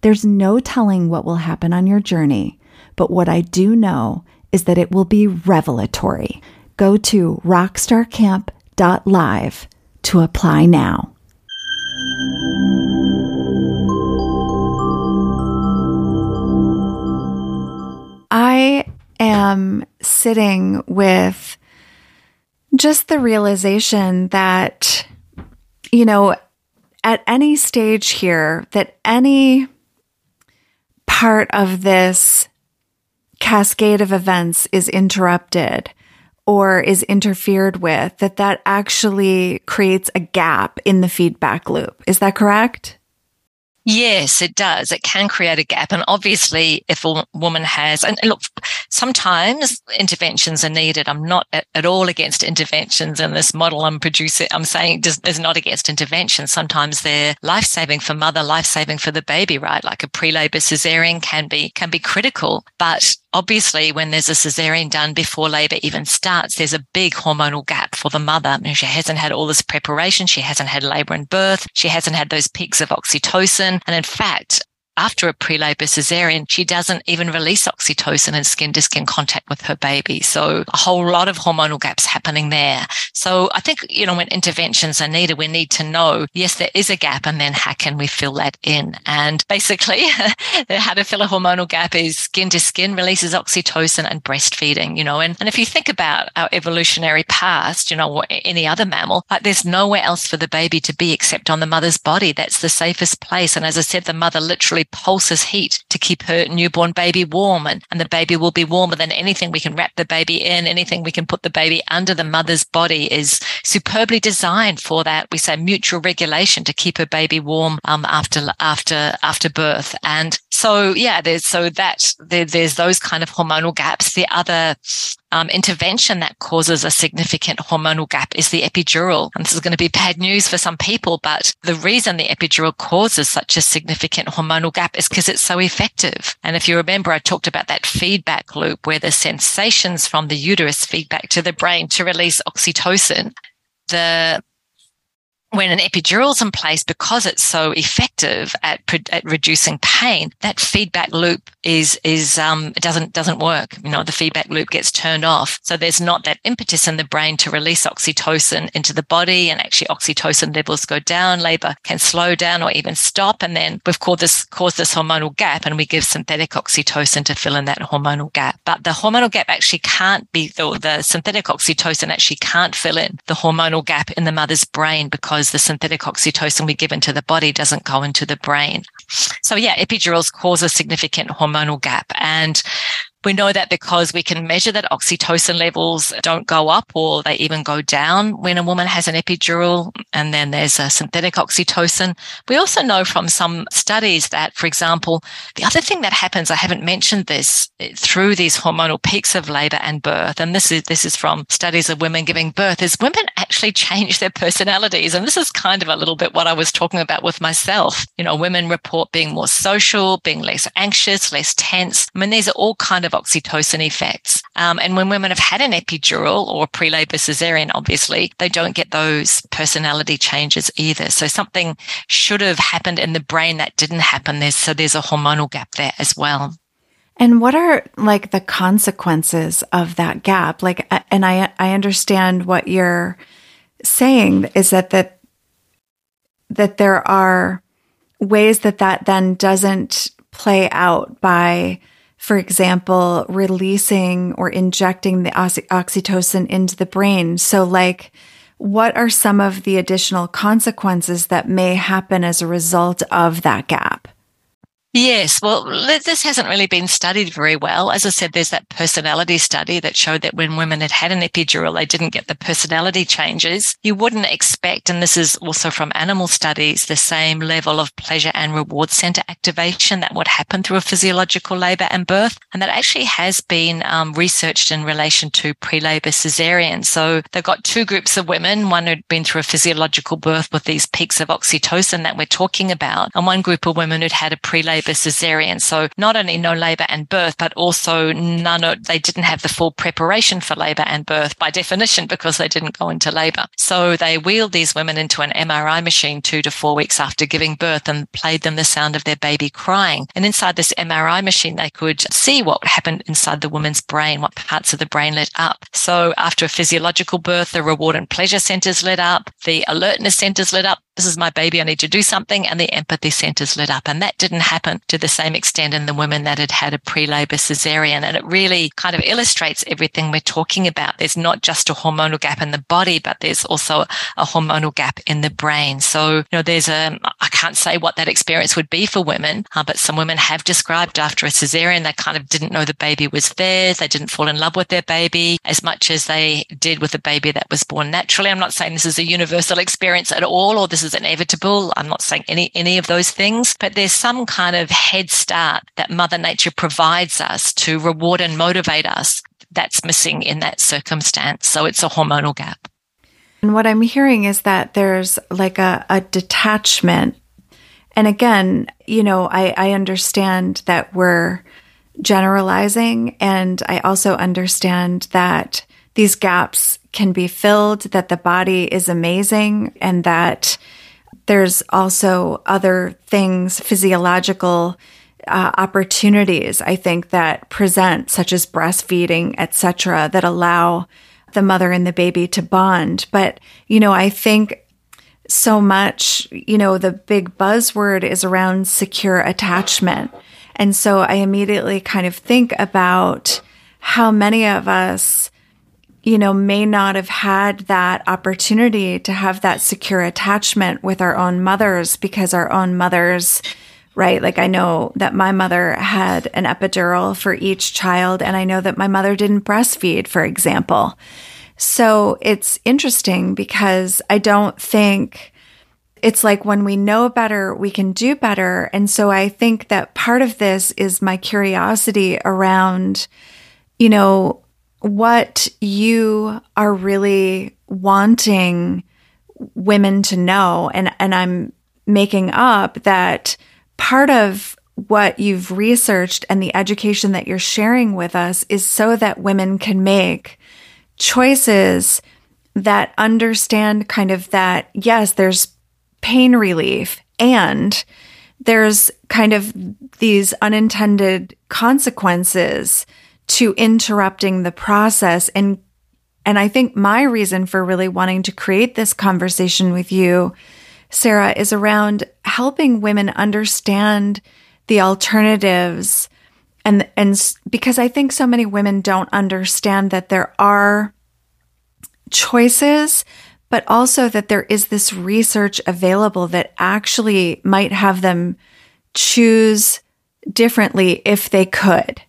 There's no telling what will happen on your journey, but what I do know is that it will be revelatory. Go to rockstarcamp.live to apply now. I am sitting with just the realization that, you know, at any stage here, that any part of this cascade of events is interrupted or is interfered with, that that actually creates a gap in the feedback loop. Is that correct? Yes, it does. It can create a gap. And obviously, if a woman has, and look, sometimes interventions are needed. I'm not at, at all against interventions in this model I'm producing. I'm saying is not against intervention. Sometimes they're life saving for mother, life saving for the baby, right? Like a pre-labor cesarean can be, can be critical, but obviously when there's a cesarean done before labor even starts, there's a big hormonal gap for the mother. I mean, she hasn't had all this preparation. She hasn't had labor and birth. She hasn't had those peaks of oxytocin. And in fact, after a pre-labor cesarean, she doesn't even release oxytocin and skin to skin contact with her baby. So a whole lot of hormonal gaps happening there. So I think, you know, when interventions are needed, we need to know, yes, there is a gap and then how can we fill that in? And basically how to fill a hormonal gap is skin to skin releases oxytocin and breastfeeding, you know, and, and if you think about our evolutionary past, you know, any other mammal, like there's nowhere else for the baby to be except on the mother's body. That's the safest place. And as I said, the mother literally pulses heat to keep her newborn baby warm and, and the baby will be warmer than anything we can wrap the baby in. Anything we can put the baby under the mother's body is superbly designed for that. We say mutual regulation to keep her baby warm um, after after after birth. And so yeah, there's so that there, there's those kind of hormonal gaps. The other um, intervention that causes a significant hormonal gap is the epidural. And this is going to be bad news for some people, but the reason the epidural causes such a significant hormonal gap is because it's so effective. And if you remember, I talked about that feedback loop where the sensations from the uterus feedback to the brain to release oxytocin. The when an epidural is in place, because it's so effective at, at reducing pain, that feedback loop is, is, um, doesn't, doesn't work. You know, the feedback loop gets turned off. So there's not that impetus in the brain to release oxytocin into the body and actually oxytocin levels go down. Labor can slow down or even stop. And then we've caused this, caused this hormonal gap and we give synthetic oxytocin to fill in that hormonal gap. But the hormonal gap actually can't be, the, the synthetic oxytocin actually can't fill in the hormonal gap in the mother's brain because because the synthetic oxytocin we give into the body doesn't go into the brain. So yeah, epidurals cause a significant hormonal gap. And we know that because we can measure that oxytocin levels don't go up or they even go down when a woman has an epidural and then there's a synthetic oxytocin. We also know from some studies that, for example, the other thing that happens, I haven't mentioned this eh, through these hormonal peaks of labor and birth. And this is, this is from studies of women giving birth is women actually change their personalities. And this is kind of a little bit what I was talking about with myself. You know, women report being more social, being less anxious, less tense. I mean, these are all kind of oxytocin effects. Um, and when women have had an epidural or pre-labor cesarean, obviously, they don't get those personality changes either. So something should have happened in the brain that didn't happen. There's, so there's a hormonal gap there as well. And what are like the consequences of that gap? Like, and I, I understand what you're saying is that, that, that there are ways that that then doesn't play out by for example, releasing or injecting the oxytocin into the brain. So, like, what are some of the additional consequences that may happen as a result of that gap? Yes, well, this hasn't really been studied very well. As I said, there's that personality study that showed that when women had had an epidural, they didn't get the personality changes. You wouldn't expect, and this is also from animal studies, the same level of pleasure and reward center activation that would happen through a physiological labor and birth. And that actually has been um, researched in relation to pre-labor cesarean. So they've got two groups of women, one who'd been through a physiological birth with these peaks of oxytocin that we're talking about, and one group of women who'd had a pre-labor labor cesarean. So not only no labor and birth, but also none of, they didn't have the full preparation for labor and birth by definition because they didn't go into labor. So they wheeled these women into an MRI machine two to four weeks after giving birth and played them the sound of their baby crying. And inside this MRI machine, they could see what happened inside the woman's brain, what parts of the brain lit up. So after a physiological birth, the reward and pleasure centers lit up, the alertness centers lit up, this is my baby, I need to do something. And the empathy centers lit up. And that didn't happen to the same extent in the women that had had a pre-labor cesarean. And it really kind of illustrates everything we're talking about. There's not just a hormonal gap in the body, but there's also a hormonal gap in the brain. So, you know, there's a, can't say what that experience would be for women, uh, but some women have described after a cesarean, they kind of didn't know the baby was theirs. They didn't fall in love with their baby as much as they did with a baby that was born naturally. I'm not saying this is a universal experience at all, or this is inevitable. I'm not saying any, any of those things, but there's some kind of head start that Mother Nature provides us to reward and motivate us that's missing in that circumstance. So it's a hormonal gap. And what I'm hearing is that there's like a, a detachment. And again, you know, I, I understand that we're generalizing, and I also understand that these gaps can be filled, that the body is amazing, and that there's also other things, physiological uh, opportunities, I think, that present, such as breastfeeding, etc., that allow the mother and the baby to bond. But, you know, I think so much, you know, the big buzzword is around secure attachment. And so I immediately kind of think about how many of us you know, may not have had that opportunity to have that secure attachment with our own mothers because our own mothers, right? Like I know that my mother had an epidural for each child, and I know that my mother didn't breastfeed, for example. So it's interesting because I don't think it's like when we know better, we can do better. And so I think that part of this is my curiosity around, you know, what you are really wanting women to know. And, and I'm making up that part of what you've researched and the education that you're sharing with us is so that women can make choices that understand kind of that, yes, there's pain relief and there's kind of these unintended consequences to interrupting the process. And and I think my reason for really wanting to create this conversation with you Sarah is around helping women understand the alternatives and and because I think so many women don't understand that there are choices but also that there is this research available that actually might have them choose differently if they could.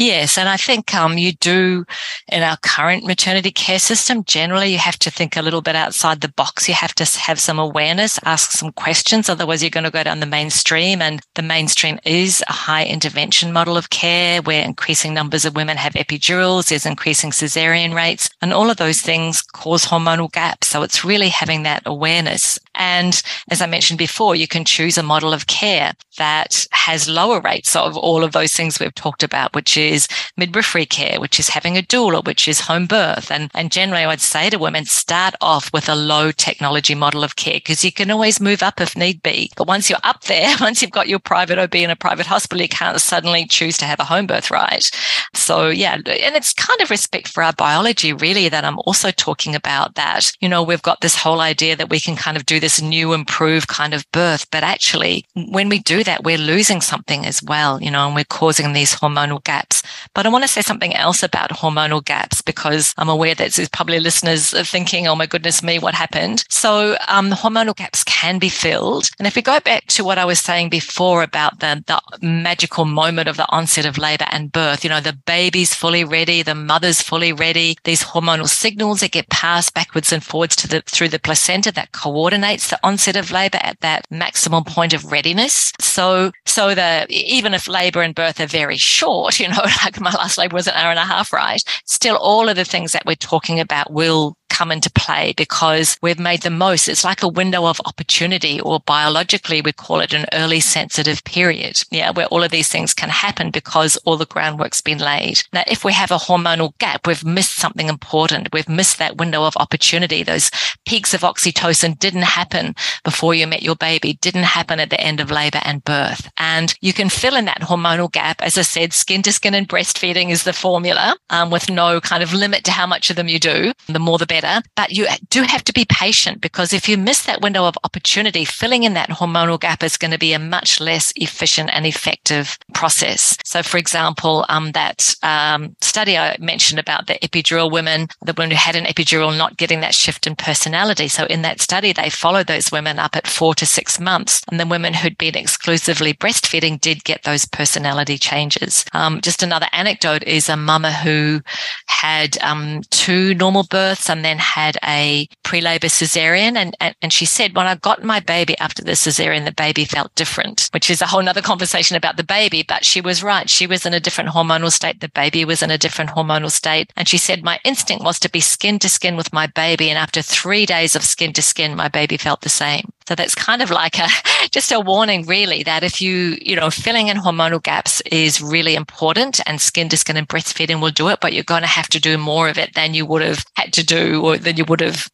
Yes, and I think um, you do in our current maternity care system. Generally, you have to think a little bit outside the box. You have to have some awareness, ask some questions. Otherwise, you're going to go down the mainstream, and the mainstream is a high intervention model of care where increasing numbers of women have epidurals. There's increasing cesarean rates, and all of those things cause hormonal gaps. So it's really having that awareness. And as I mentioned before, you can choose a model of care that has lower rates of all of those things we've talked about, which is is midwifery care, which is having a doula, which is home birth. And, and generally I would say to women, start off with a low technology model of care because you can always move up if need be. But once you're up there, once you've got your private OB in a private hospital, you can't suddenly choose to have a home birth, right? So yeah, and it's kind of respect for our biology really that I'm also talking about that, you know, we've got this whole idea that we can kind of do this new improved kind of birth, but actually when we do that, we're losing something as well, you know, and we're causing these hormonal gaps But I want to say something else about hormonal gaps because I'm aware that there's probably listeners are thinking, oh my goodness me, what happened? So um, hormonal gaps can be filled. And if we go back to what I was saying before about the, the magical moment of the onset of labor and birth, you know, the baby's fully ready, the mother's fully ready, these hormonal signals that get passed backwards and forwards to the, through the placenta that coordinates the onset of labor at that maximum point of readiness. So, so the, even if labor and birth are very short, you know, like my last labor was an hour and a half, right? Still all of the things that we're talking about will come into play because we've made the most. It's like a window of opportunity, or biologically, we call it an early sensitive period. Yeah, where all of these things can happen because all the groundwork's been laid. Now, if we have a hormonal gap, we've missed something important. We've missed that window of opportunity. Those peaks of oxytocin didn't happen before you met your baby, didn't happen at the end of labor and birth. And you can fill in that hormonal gap. As I said, skin to skin and breastfeeding is the formula um, with no kind of limit to how much of them you do. The more, the better but you do have to be patient because if you miss that window of opportunity, filling in that hormonal gap is going to be a much less efficient and effective process. So, for example, um, that um, study I mentioned about the epidural women, the women who had an epidural not getting that shift in personality. So, in that study, they followed those women up at four to six months, and the women who'd been exclusively breastfeeding did get those personality changes. Um, just another anecdote is a mama who had um, two normal births and then then had a pre-labor cesarean. And, and, and she said, when I got my baby after the cesarean, the baby felt different, which is a whole nother conversation about the baby. But she was right. She was in a different hormonal state. The baby was in a different hormonal state. And she said, my instinct was to be skin to skin with my baby. And after three days of skin to skin, my baby felt the same. So that's kind of like a, just a warning really that if you, you know, filling in hormonal gaps is really important and skin to skin and breastfeeding will do it, but you're going to have to do more of it than you would have had to do or than you would have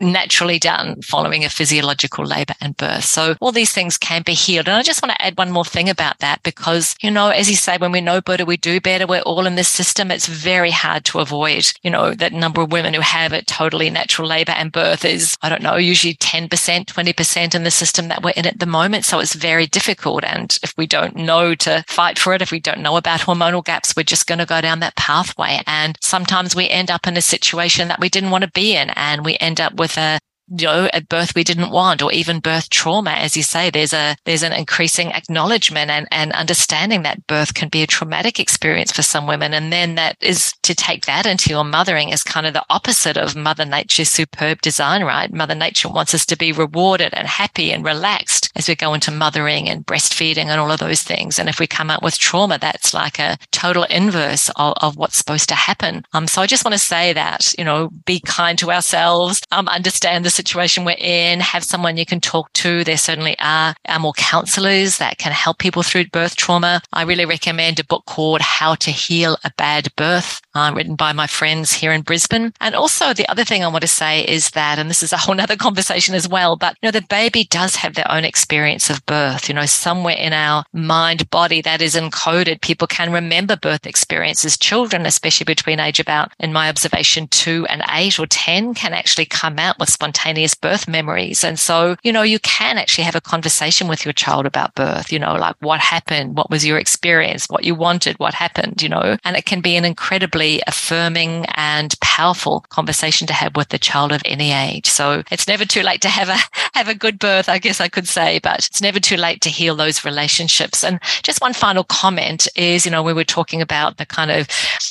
naturally done following a physiological labor and birth. So all these things can be healed. And I just want to add one more thing about that because, you know, as you say, when we know better, we do better. We're all in this system. It's very hard to avoid, you know, that number of women who have it totally natural labor and birth is, I don't know, usually 10%, 20% in the system that we're in at the moment. So it's very difficult. And if we don't know to fight for it, if we don't know about hormonal gaps, we're just going to go down that pathway. And sometimes we end up in a situation that we didn't want to be in and we end up with with a you know, at birth we didn't want, or even birth trauma, as you say, there's a there's an increasing acknowledgement and, and understanding that birth can be a traumatic experience for some women. And then that is to take that into your mothering is kind of the opposite of Mother Nature's superb design, right? Mother Nature wants us to be rewarded and happy and relaxed as we go into mothering and breastfeeding and all of those things. And if we come out with trauma, that's like a total inverse of, of what's supposed to happen. Um, so I just want to say that, you know, be kind to ourselves, um, understand the situation we're in, have someone you can talk to. There certainly are, more counselors that can help people through birth trauma. I really recommend a book called How to Heal a Bad Birth, uh, written by my friends here in Brisbane. And also the other thing I want to say is that, and this is a whole other conversation as well, but you know, the baby does have their own experience of birth. You know, somewhere in our mind body that is encoded, people can remember birth experiences. Children, especially between age about, in my observation, two and eight or 10 can actually come out with spontaneous birth memories. And so, you know, you can actually have a conversation with your child about birth, you know, like what happened? What was your experience? What you wanted? What happened? You know, and it can be an incredibly affirming and powerful conversation to have with the child of any age. So it's never too late to have a, have a good birth, I guess I could say, but it's never too late to heal those relationships. And just one final comment is, you know, we were talking about the kind of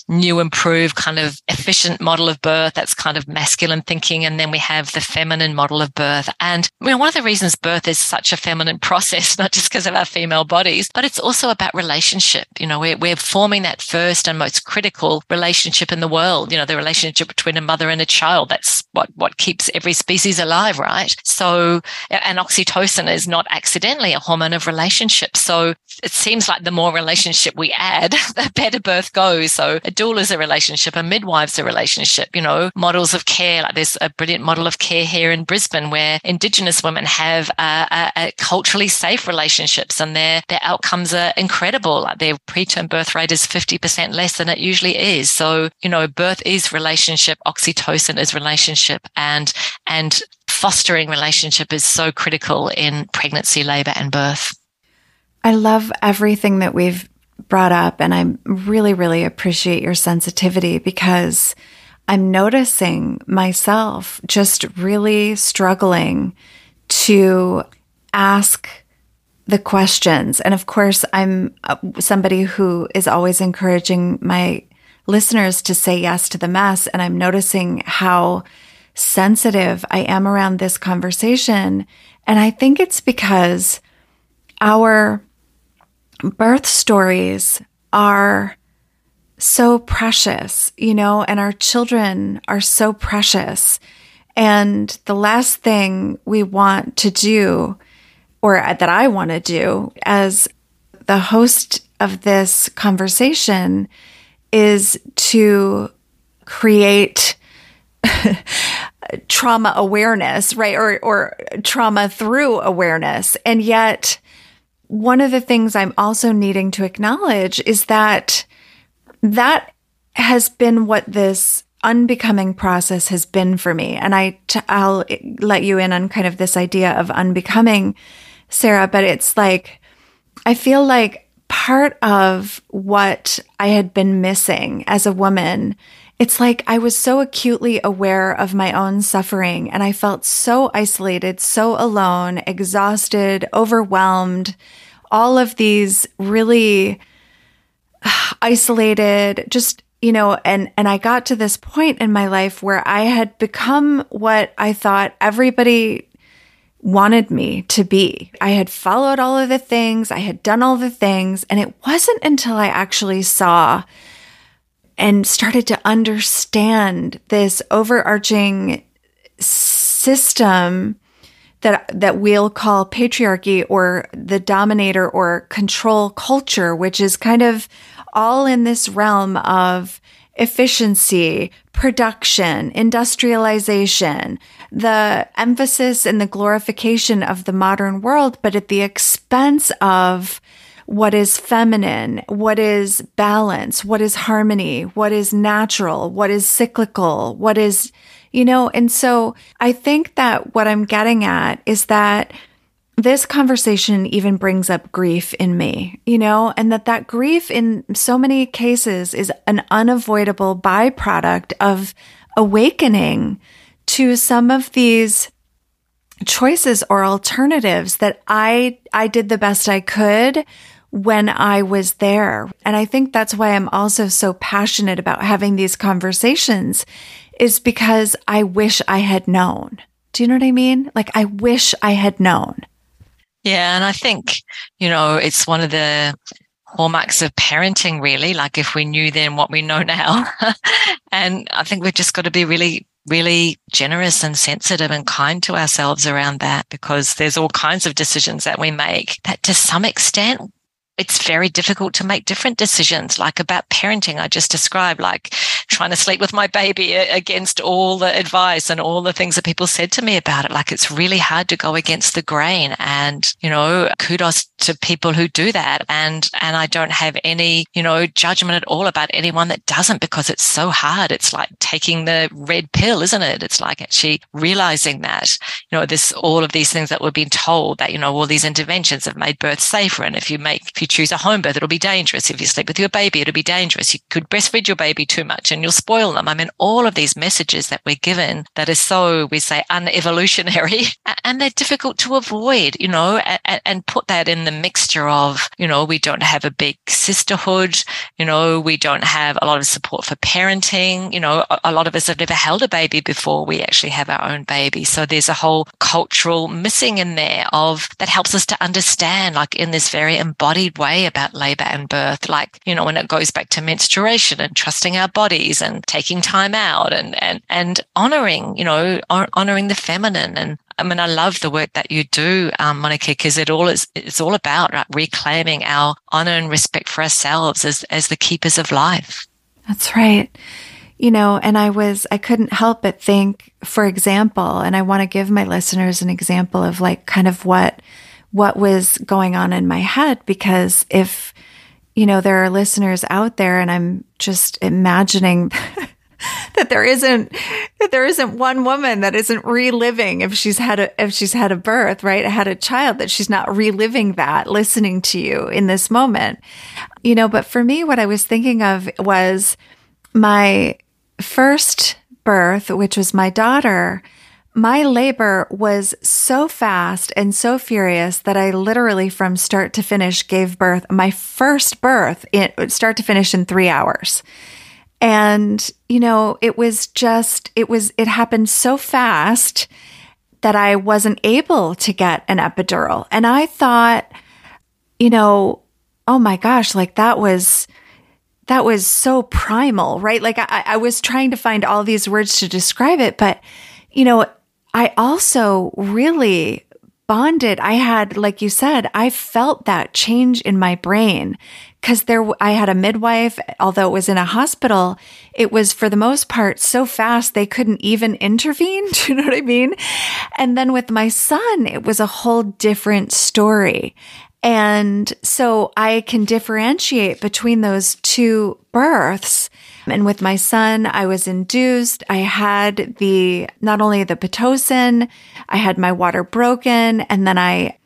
new, improved, kind of efficient model of birth. That's kind of masculine thinking. And then we have the feminine model of birth. And you know, one of the reasons birth is such a feminine process, not just because of our female bodies, but it's also about relationship. You know, we're, we're forming that first and most critical relationship in the world, you know, the relationship between a mother and a child. That's what, what keeps every species alive, right? So, and oxytocin is not accidentally a hormone of relationship. So it seems like the more relationship we add, the better birth goes. So a doula is a relationship, a midwife's a relationship, you know, models of care. Like there's a brilliant model of care here in Brisbane where Indigenous women have a, a, a culturally safe relationships and their, their outcomes are incredible. Like their preterm birth rate is 50% less than it usually is. So, you know, birth is relationship, oxytocin is relationship and, and fostering relationship is so critical in pregnancy, labor and birth. I love everything that we've brought up, and I really, really appreciate your sensitivity because I'm noticing myself just really struggling to ask the questions. And of course, I'm uh, somebody who is always encouraging my listeners to say yes to the mess. And I'm noticing how sensitive I am around this conversation. And I think it's because our birth stories are so precious, you know, and our children are so precious. And the last thing we want to do, or that I want to do as the host of this conversation, is to create trauma awareness, right? Or, or trauma through awareness. And yet, one of the things I'm also needing to acknowledge is that that has been what this unbecoming process has been for me. And I, t- I'll let you in on kind of this idea of unbecoming, Sarah, but it's like, I feel like part of what I had been missing as a woman it's like I was so acutely aware of my own suffering and I felt so isolated, so alone, exhausted, overwhelmed, all of these really isolated, just, you know, and, and I got to this point in my life where I had become what I thought everybody wanted me to be. I had followed all of the things, I had done all the things, and it wasn't until I actually saw and started to understand this overarching system that that we'll call patriarchy or the dominator or control culture which is kind of all in this realm of efficiency, production, industrialization, the emphasis and the glorification of the modern world, but at the expense of what is feminine, what is balance, what is harmony, what is natural, what is cyclical, what is, you know, and so I think that what I'm getting at is that this conversation even brings up grief in me, you know, and that that grief in so many cases is an unavoidable byproduct of awakening to some of these choices or alternatives that I I did the best I could when I was there. And I think that's why I'm also so passionate about having these conversations is because I wish I had known. Do you know what I mean? Like, I wish I had known. Yeah. And I think, you know, it's one of the hallmarks of parenting, really. Like, if we knew then what we know now. and I think we've just got to be really really generous and sensitive and kind to ourselves around that because there's all kinds of decisions that we make that to some extent it's very difficult to make different decisions, like about parenting I just described, like trying to sleep with my baby against all the advice and all the things that people said to me about it. Like it's really hard to go against the grain. And, you know, kudos to people who do that. And, and I don't have any, you know, judgment at all about anyone that doesn't because it's so hard. It's like taking the red pill, isn't it? It's like actually realizing that, you know, this, all of these things that we're being told that, you know, all these interventions have made birth safer. And if you make, if you choose a home birth, it'll be dangerous. If you sleep with your baby, it'll be dangerous. You could breastfeed your baby too much and you'll spoil them. I mean, all of these messages that we're given that are so, we say, unevolutionary and they're difficult to avoid, you know, and, and put that in the mixture of, you know, we don't have a big sisterhood, you know, we don't have a lot of support for parenting. You know, a, a lot of us have never held a baby before we actually have our own baby. So there's a whole cultural missing in there of that helps us to understand, like in this very embodied way about labor and birth, like, you know, when it goes back to menstruation and trusting our and taking time out and, and, and honoring, you know, honoring the feminine. And I mean, I love the work that you do, um, Monica, because it all is, it's all about right, reclaiming our honor and respect for ourselves as, as the keepers of life. That's right. You know, and I was, I couldn't help but think, for example, and I want to give my listeners an example of like kind of what what was going on in my head because if you know there are listeners out there and I'm just imagining that there isn't that there isn't one woman that isn't reliving if she's had a if she's had a birth, right? Had a child that she's not reliving that listening to you in this moment. You know, but for me what I was thinking of was my first birth, which was my daughter. My labor was so fast and so furious that I literally from start to finish gave birth my first birth in start to finish in 3 hours. And, you know, it was just, it was, it happened so fast that I wasn't able to get an epidural. And I thought, you know, oh my gosh, like that was, that was so primal, right? Like I, I was trying to find all these words to describe it, but, you know, I also really bonded. I had, like you said, I felt that change in my brain because there, I had a midwife, although it was in a hospital, it was for the most part so fast they couldn't even intervene. Do you know what I mean? And then with my son, it was a whole different story. And so I can differentiate between those two births. And with my son, I was induced. I had the, not only the Pitocin, I had my water broken and then I,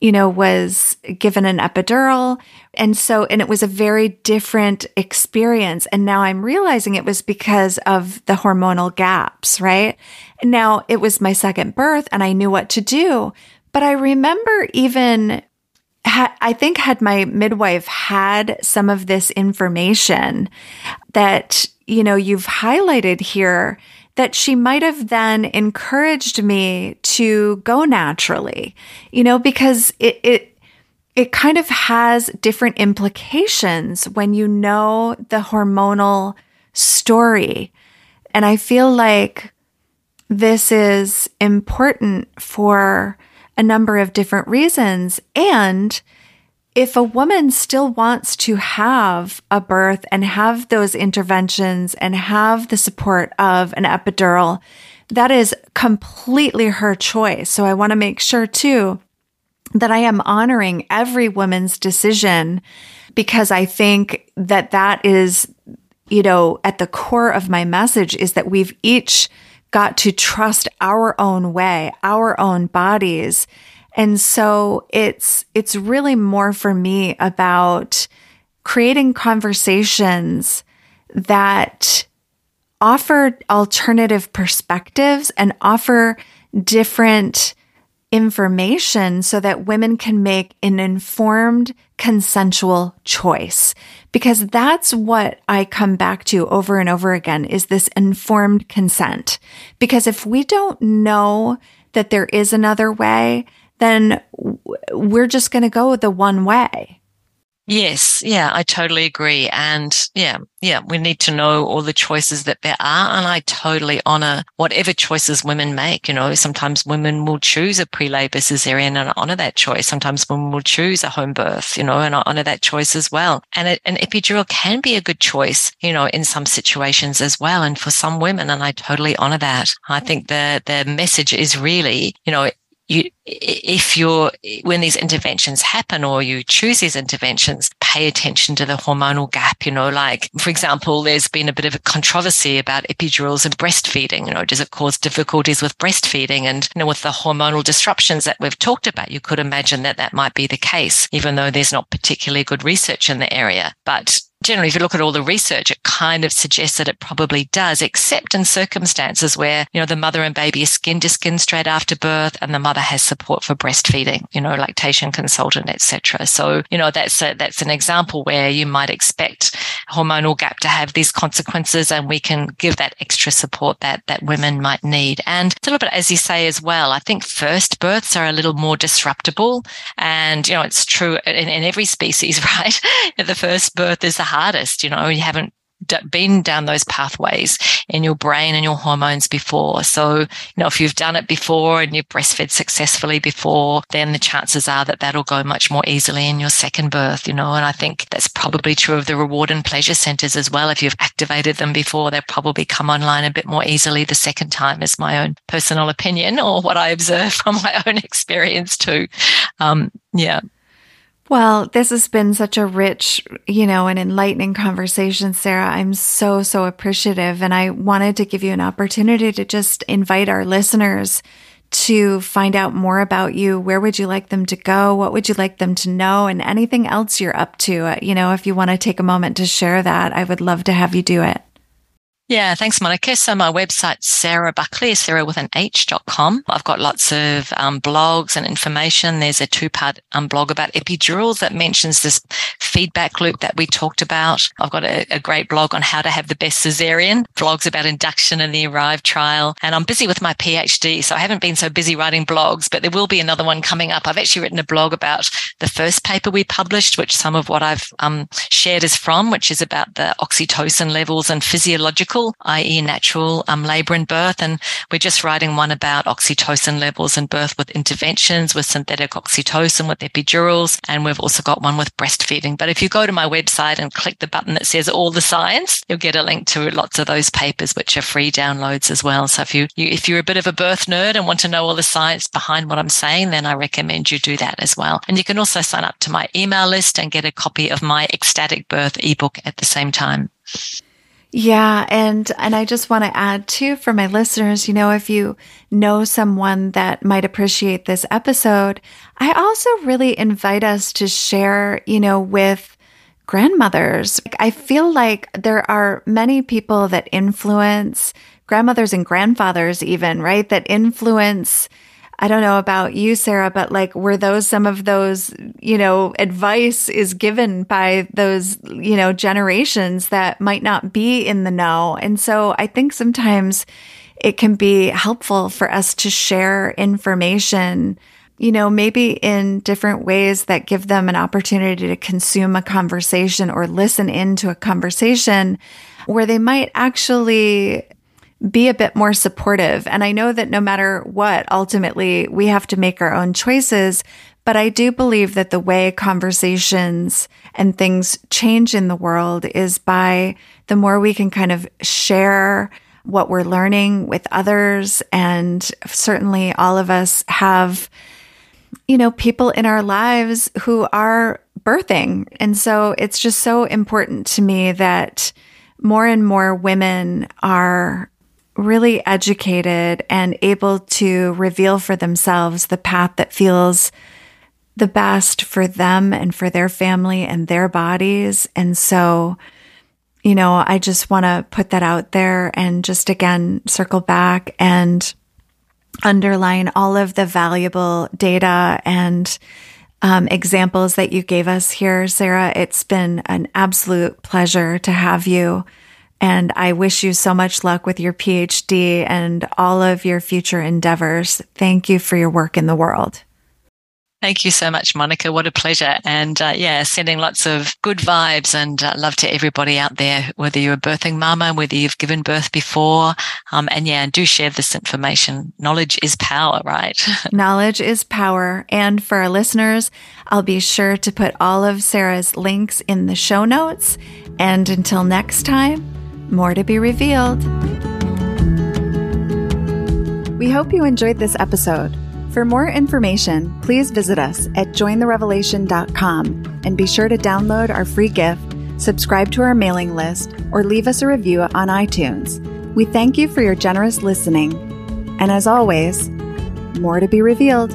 you know, was given an epidural. And so, and it was a very different experience. And now I'm realizing it was because of the hormonal gaps, right? Now it was my second birth and I knew what to do. But I remember even I think had my midwife had some of this information that, you know, you've highlighted here, that she might have then encouraged me to go naturally, you know, because it, it, it kind of has different implications when you know the hormonal story. And I feel like this is important for a number of different reasons. And if a woman still wants to have a birth and have those interventions and have the support of an epidural, that is completely her choice. So I want to make sure too that I am honoring every woman's decision because I think that that is, you know, at the core of my message is that we've each got to trust our own way, our own bodies. And so it's, it's really more for me about creating conversations that offer alternative perspectives and offer different information so that women can make an informed, consensual choice. Because that's what I come back to over and over again is this informed consent. Because if we don't know that there is another way, then we're just going to go the one way. Yes, yeah, I totally agree. And yeah, yeah, we need to know all the choices that there are. And I totally honor whatever choices women make. You know, sometimes women will choose a pre-labor cesarean and honor that choice. Sometimes women will choose a home birth, you know, and I honor that choice as well. And an epidural can be a good choice, you know, in some situations as well. And for some women, and I totally honor that. I think the, the message is really, you know, you, if you're, when these interventions happen or you choose these interventions, pay attention to the hormonal gap. You know, like, for example, there's been a bit of a controversy about epidurals and breastfeeding. You know, does it cause difficulties with breastfeeding? And, you know, with the hormonal disruptions that we've talked about, you could imagine that that might be the case, even though there's not particularly good research in the area. But generally, if you look at all the research, it kind of suggests that it probably does, except in circumstances where, you know, the mother and baby are skin to skin straight after birth and the mother has support for breastfeeding, you know, lactation consultant, etc. So, you know, that's a, that's an example where you might expect hormonal gap to have these consequences and we can give that extra support that, that women might need. And a little bit, as you say as well, I think first births are a little more disruptable. And, you know, it's true in, in every species, right? the first birth is the hardest. You know, you haven't been down those pathways in your brain and your hormones before. So, you know, if you've done it before and you've breastfed successfully before, then the chances are that that'll go much more easily in your second birth, you know, and I think that's probably true of the reward and pleasure centers as well. If you've activated them before, they'll probably come online a bit more easily the second time is my own personal opinion or what I observe from my own experience too. Um, yeah. Well, this has been such a rich, you know, and enlightening conversation, Sarah. I'm so, so appreciative. And I wanted to give you an opportunity to just invite our listeners to find out more about you. Where would you like them to go? What would you like them to know? And anything else you're up to? Uh, you know, if you want to take a moment to share that, I would love to have you do it. Yeah, thanks, Monica. So my website's Sarah Buckley, Sarah with an H.com. I've got lots of um, blogs and information. There's a two part um, blog about epidurals that mentions this feedback loop that we talked about. I've got a, a, great blog on how to have the best cesarean, blogs about induction and the ARRIVE trial. And I'm busy with my PhD, so I haven't been so busy writing blogs, but there will be another one coming up. I've actually written a blog about the first paper we published, which some of what I've um, shared is from, which is about the oxytocin levels and physiological i.e. natural um, labor and birth. And we're just writing one about oxytocin levels in birth with interventions with synthetic oxytocin with epidurals. And we've also got one with breastfeeding. But if you go to my website and click the button that says all the science, you'll get a link to lots of those papers, which are free downloads as well. So if you, you if you're a bit of a birth nerd and want to know all the science behind what I'm saying, then I recommend you do that as well. And you can also sign up to my email list and get a copy of my ecstatic birth ebook at the same time. Yeah. And, and I just want to add too for my listeners, you know, if you know someone that might appreciate this episode, I also really invite us to share, you know, with grandmothers. I feel like there are many people that influence grandmothers and grandfathers even, right? That influence I don't know about you, Sarah, but like, were those some of those, you know, advice is given by those, you know, generations that might not be in the know. And so I think sometimes it can be helpful for us to share information, you know, maybe in different ways that give them an opportunity to consume a conversation or listen into a conversation where they might actually be a bit more supportive. And I know that no matter what, ultimately we have to make our own choices. But I do believe that the way conversations and things change in the world is by the more we can kind of share what we're learning with others. And certainly all of us have, you know, people in our lives who are birthing. And so it's just so important to me that more and more women are really educated and able to reveal for themselves the path that feels the best for them and for their family and their bodies. And so, you know, I just want to put that out there and just again circle back and underline all of the valuable data and um, examples that you gave us here, Sarah. It's been an absolute pleasure to have you and I wish you so much luck with your PhD and all of your future endeavors. Thank you for your work in the world. Thank you so much, Monica. What a pleasure. And uh, yeah, sending lots of good vibes and uh, love to everybody out there, whether you're a birthing mama, whether you've given birth before. Um, and yeah, do share this information. Knowledge is power, right? Knowledge is power. And for our listeners, I'll be sure to put all of Sarah's links in the show notes. And until next time, more to be revealed. We hope you enjoyed this episode. For more information, please visit us at jointherevelation.com and be sure to download our free gift, subscribe to our mailing list, or leave us a review on iTunes. We thank you for your generous listening. And as always, more to be revealed.